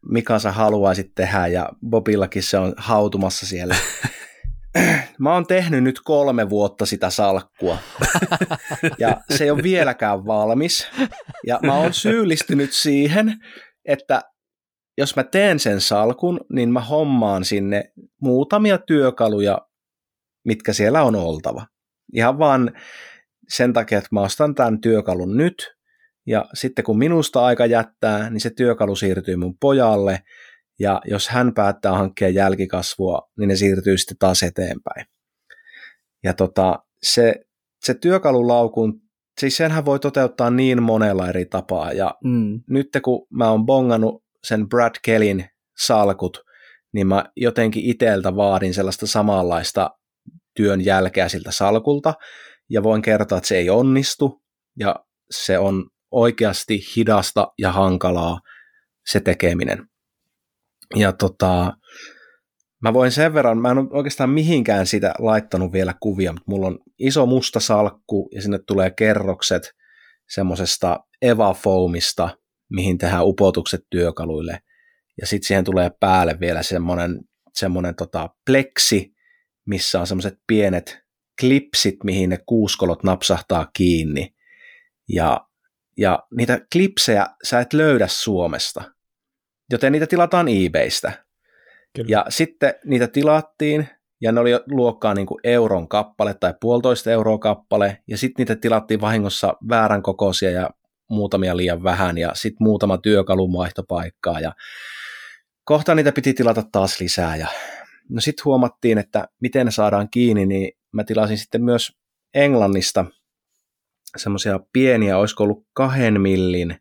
mikä sä haluaisit tehdä, ja Bobillakin se on hautumassa siellä. Mä oon tehnyt nyt kolme vuotta sitä salkkua, ja se ei ole vieläkään valmis. Ja mä oon syyllistynyt siihen, että jos mä teen sen salkun, niin mä hommaan sinne muutamia työkaluja, mitkä siellä on oltava. Ihan vaan sen takia, että mä ostan tämän työkalun nyt, ja sitten kun minusta aika jättää, niin se työkalu siirtyy mun pojalle, ja jos hän päättää hankkia jälkikasvua, niin ne siirtyy sitten taas eteenpäin. Ja tota, se, se työkalulaukun, siis senhän voi toteuttaa niin monella eri tapaa, ja mm. nyt kun mä oon bongannut sen Brad Kellin salkut, niin mä jotenkin iteltä vaadin sellaista samanlaista työn jälkeä siltä salkulta, ja voin kertoa, että se ei onnistu, ja se on oikeasti hidasta ja hankalaa se tekeminen. Ja tota, mä voin sen verran, mä en ole oikeastaan mihinkään sitä laittanut vielä kuvia, mutta mulla on iso musta salkku ja sinne tulee kerrokset semmoisesta Eva Foamista, mihin tehdään upotukset työkaluille. Ja sitten siihen tulee päälle vielä semmoinen, semmoinen tota pleksi, missä on semmoiset pienet klipsit, mihin ne kuuskolot napsahtaa kiinni. Ja, ja niitä klipsejä sä et löydä Suomesta, joten niitä tilataan eBaystä. Kyllä. Ja sitten niitä tilattiin, ja ne oli luokkaa niin kuin euron kappale tai puolitoista euroa kappale, ja sitten niitä tilattiin vahingossa väärän kokoisia ja muutamia liian vähän, ja sitten muutama työkalun vaihtopaikkaa, ja kohta niitä piti tilata taas lisää, ja no sitten huomattiin, että miten ne saadaan kiinni, niin mä tilasin sitten myös Englannista semmoisia pieniä, olisiko ollut kahden millin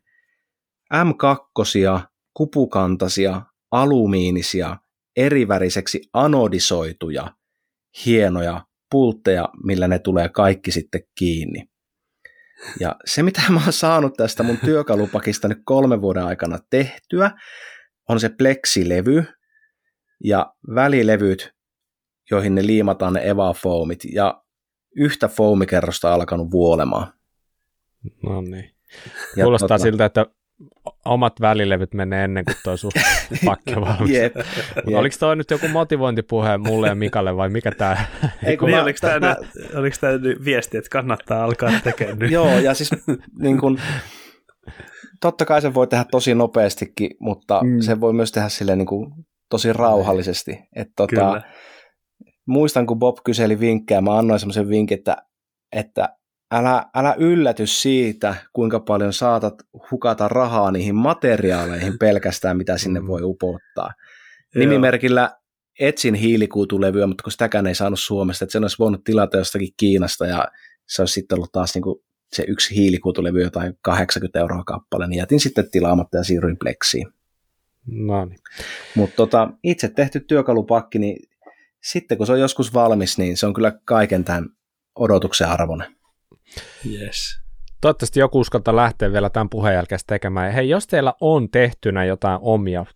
M2, kupukantaisia, alumiinisia, eriväriseksi anodisoituja, hienoja pultteja, millä ne tulee kaikki sitten kiinni. Ja se, mitä mä oon saanut tästä mun työkalupakista nyt kolmen vuoden aikana tehtyä, on se pleksilevy ja välilevyt, joihin ne liimataan ne Eva-foamit, ja yhtä foamikerrosta alkanut vuolemaan. No niin. Kuulostaa tota, siltä, että omat välilevyt menee ennen kuin tuo sun pakki on valmis. Yep, yep. Oliko toi nyt joku motivointipuhe mulle ja Mikalle vai mikä tämä? Ei, kun niin, mä, oliko, tämä mä... nyt, oliko nyt viesti, että kannattaa alkaa tekemään nyt? Joo, ja siis niin kun, totta kai se voi tehdä tosi nopeastikin, mutta mm. se voi myös tehdä sille niin kuin, tosi rauhallisesti. Et, tota, muistan, kun Bob kyseli vinkkejä, mä annoin semmoisen vinkin, että, että älä, älä ylläty siitä, kuinka paljon saatat hukata rahaa niihin materiaaleihin pelkästään, mitä sinne mm. voi upottaa. Nimimerkillä etsin hiilikuutulevyä, mutta kun sitäkään ei saanut Suomesta, että sen olisi voinut tilata jostakin Kiinasta ja se olisi sitten ollut taas niin kuin se yksi hiilikuutulevy jotain 80 euroa kappale, niin jätin sitten tilaamatta ja siirryin Plexiin. No niin. Mutta tota, itse tehty työkalupakki, niin sitten kun se on joskus valmis, niin se on kyllä kaiken tämän odotuksen arvoinen. Yes. Toivottavasti joku uskaltaa lähteä vielä tämän puheen jälkeen tekemään. Ja hei, jos teillä on tehtynä jotain omia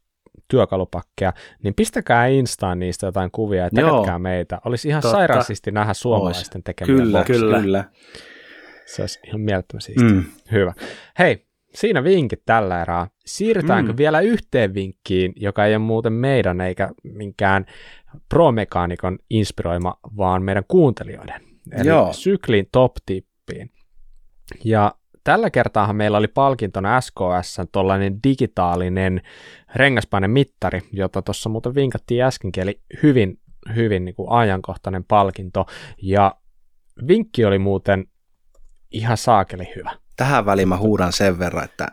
työkalupakkeja, niin pistäkää Instaan niistä jotain kuvia ja teketkää meitä. Olisi ihan sairaasisti nähdä suomalaisten tekemiä Kyllä, kyllä. kyllä. Se olisi ihan mielettömän siistiä. Mm. Hyvä. Hei, siinä vinkit tällä erää. Siirrytäänkö mm. vielä yhteen vinkkiin, joka ei ole muuten meidän eikä minkään promekaanikon inspiroima, vaan meidän kuuntelijoiden. Eli Joo. syklin top tip nappiin. Ja tällä kertaahan meillä oli palkintona SKS tuollainen digitaalinen rengaspainemittari, jota tuossa muuten vinkattiin äskenkin, eli hyvin, hyvin niin kuin ajankohtainen palkinto. Ja vinkki oli muuten ihan saakeli hyvä. Tähän väliin mä huudan sen verran, että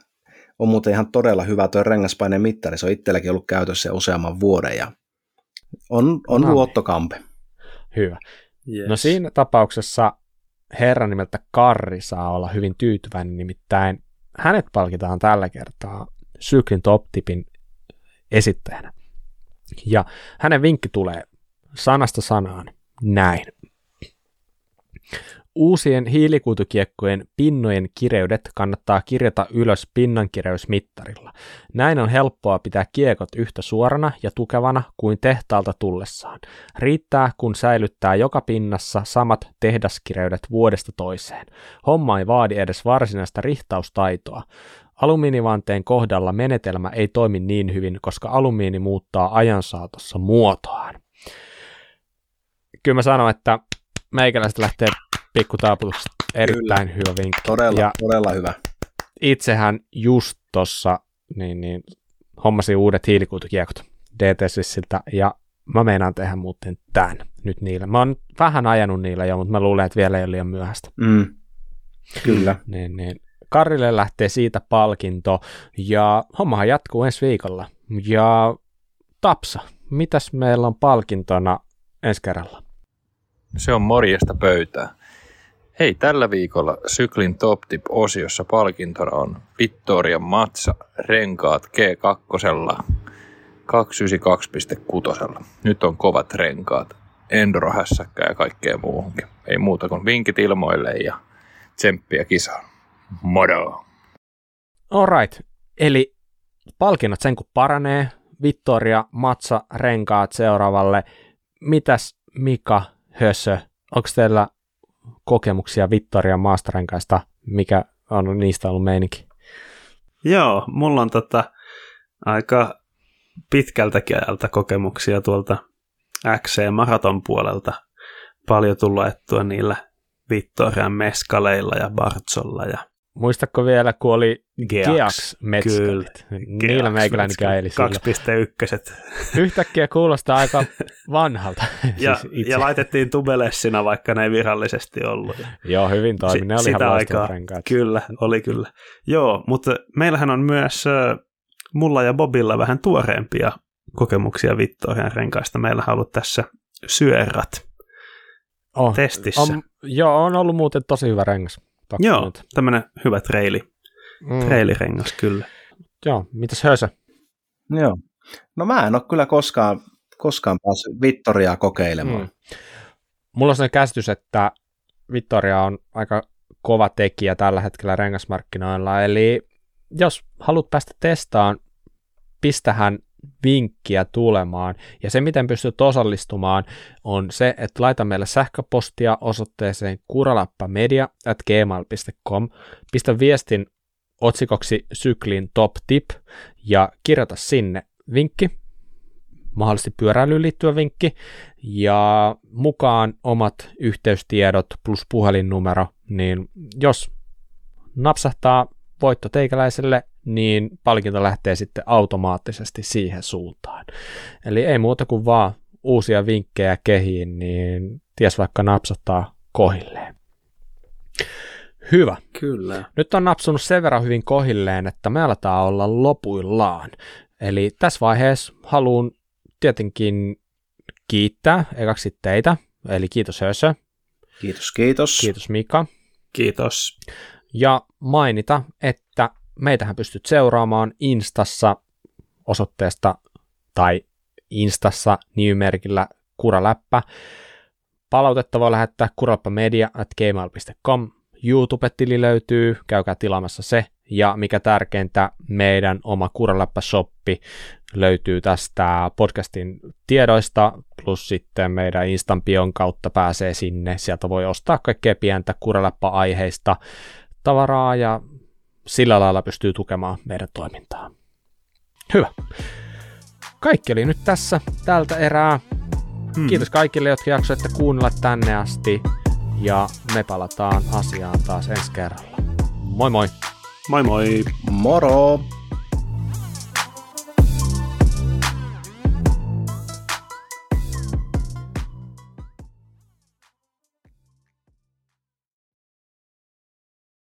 on muuten ihan todella hyvä tuo rengaspaineen mittari. Se on itselläkin ollut käytössä jo useamman vuoden ja on, on no, luottokampe. Hyvä. Yes. No siinä tapauksessa herra nimeltä Karri saa olla hyvin tyytyväinen, nimittäin hänet palkitaan tällä kertaa syklin top-tipin esittäjänä. Ja hänen vinkki tulee sanasta sanaan näin. Uusien hiilikuitukiekkojen pinnojen kireydet kannattaa kirjata ylös pinnankireysmittarilla. Näin on helppoa pitää kiekot yhtä suorana ja tukevana kuin tehtaalta tullessaan. Riittää, kun säilyttää joka pinnassa samat tehdaskireydet vuodesta toiseen. Homma ei vaadi edes varsinaista rihtaustaitoa. Alumiinivanteen kohdalla menetelmä ei toimi niin hyvin, koska alumiini muuttaa ajan saatossa muotoaan. Kyllä mä sanon, että meikäläistä lähtee pikku taaputus, erittäin Kyllä. hyvä vinkki. Todella, ja todella hyvä. Itsehän just tuossa niin, niin, hommasin uudet hiilikuitukiekot DTSiltä ja mä meinaan tehdä muuten tämän nyt niillä. Mä oon vähän ajanut niillä jo, mutta mä luulen, että vielä ei ole liian myöhäistä. Mm. Kyllä. niin, niin. Karille lähtee siitä palkinto ja hommahan jatkuu ensi viikolla. Ja Tapsa, mitäs meillä on palkintona ensi kerralla? Se on morjesta pöytää. Hei, tällä viikolla Syklin Top Tip-osiossa palkintona on Vittoria Matsa renkaat G2 292.6. Nyt on kovat renkaat, enduro-hässäkkä ja kaikkea muuhunkin. Ei muuta kuin vinkit ilmoille ja tsemppiä kisaan. Modo! Alright, eli palkinnot sen kun paranee, Vittoria, Matsa, renkaat seuraavalle. Mitäs Mika Hössö, onko teillä kokemuksia Vittoria maastarenkaista, mikä on niistä ollut meininki? Joo, mulla on tota aika pitkältäkin ajalta kokemuksia tuolta XC-maraton puolelta. Paljon tullut ettua niillä Vittorian meskaleilla ja Bartsolla ja Muistatko vielä, kun oli Geax metskalit? Niillä meikäläinen käili 2.1. Yhtäkkiä kuulostaa aika vanhalta. ja, siis ja laitettiin tubelessina, vaikka ne ei virallisesti ollut. Joo, hyvin toimi. Ne oli Sitä ihan Kyllä, oli kyllä. Joo, mutta meillähän on myös mulla ja Bobilla vähän tuoreempia kokemuksia Vittorian renkaista. Meillä on ollut tässä syörrat oh, testissä. On, joo, on ollut muuten tosi hyvä rengas. Joo, tämmöinen hyvä treili. Mm. Treilirengas, kyllä. Joo, mitäs Hösö? Joo. No mä en ole kyllä koskaan, koskaan päässyt Vittoriaa kokeilemaan. Mm. Mulla on sellainen käsitys, että Vittoria on aika kova tekijä tällä hetkellä rengasmarkkinoilla, eli jos haluat päästä testaan, pistähän vinkkiä tulemaan. Ja se, miten pystyt osallistumaan, on se, että laita meille sähköpostia osoitteeseen kuralappamedia.gmail.com, pistä viestin otsikoksi syklin top tip ja kirjoita sinne vinkki, mahdollisesti pyöräilyyn liittyvä vinkki, ja mukaan omat yhteystiedot plus puhelinnumero, niin jos napsahtaa voitto teikäläiselle, niin palkinto lähtee sitten automaattisesti siihen suuntaan. Eli ei muuta kuin vaan uusia vinkkejä kehiin, niin ties vaikka napsattaa kohilleen. Hyvä. Kyllä. Nyt on napsunut sen verran hyvin kohilleen, että me aletaan olla lopuillaan. Eli tässä vaiheessa haluan tietenkin kiittää ekaksi teitä, eli kiitos Hösö. Kiitos, kiitos. Kiitos Mika. Kiitos. Ja mainita, että meitähän pystyt seuraamaan Instassa osoitteesta tai Instassa nimimerkillä kuraläppä. Palautetta voi lähettää kuralappamedia.gmail.com. YouTube-tili löytyy, käykää tilaamassa se. Ja mikä tärkeintä, meidän oma Kuraläppä-shoppi löytyy tästä podcastin tiedoista, plus sitten meidän Instampion kautta pääsee sinne. Sieltä voi ostaa kaikkea pientä Kuraläppä-aiheista tavaraa ja sillä lailla pystyy tukemaan meidän toimintaa. Hyvä. Kaikki oli nyt tässä tältä erää. Hmm. Kiitos kaikille, jotka jaksoitte kuunnella tänne asti. Ja me palataan asiaan taas ensi kerralla. Moi moi! Moi moi! Moro!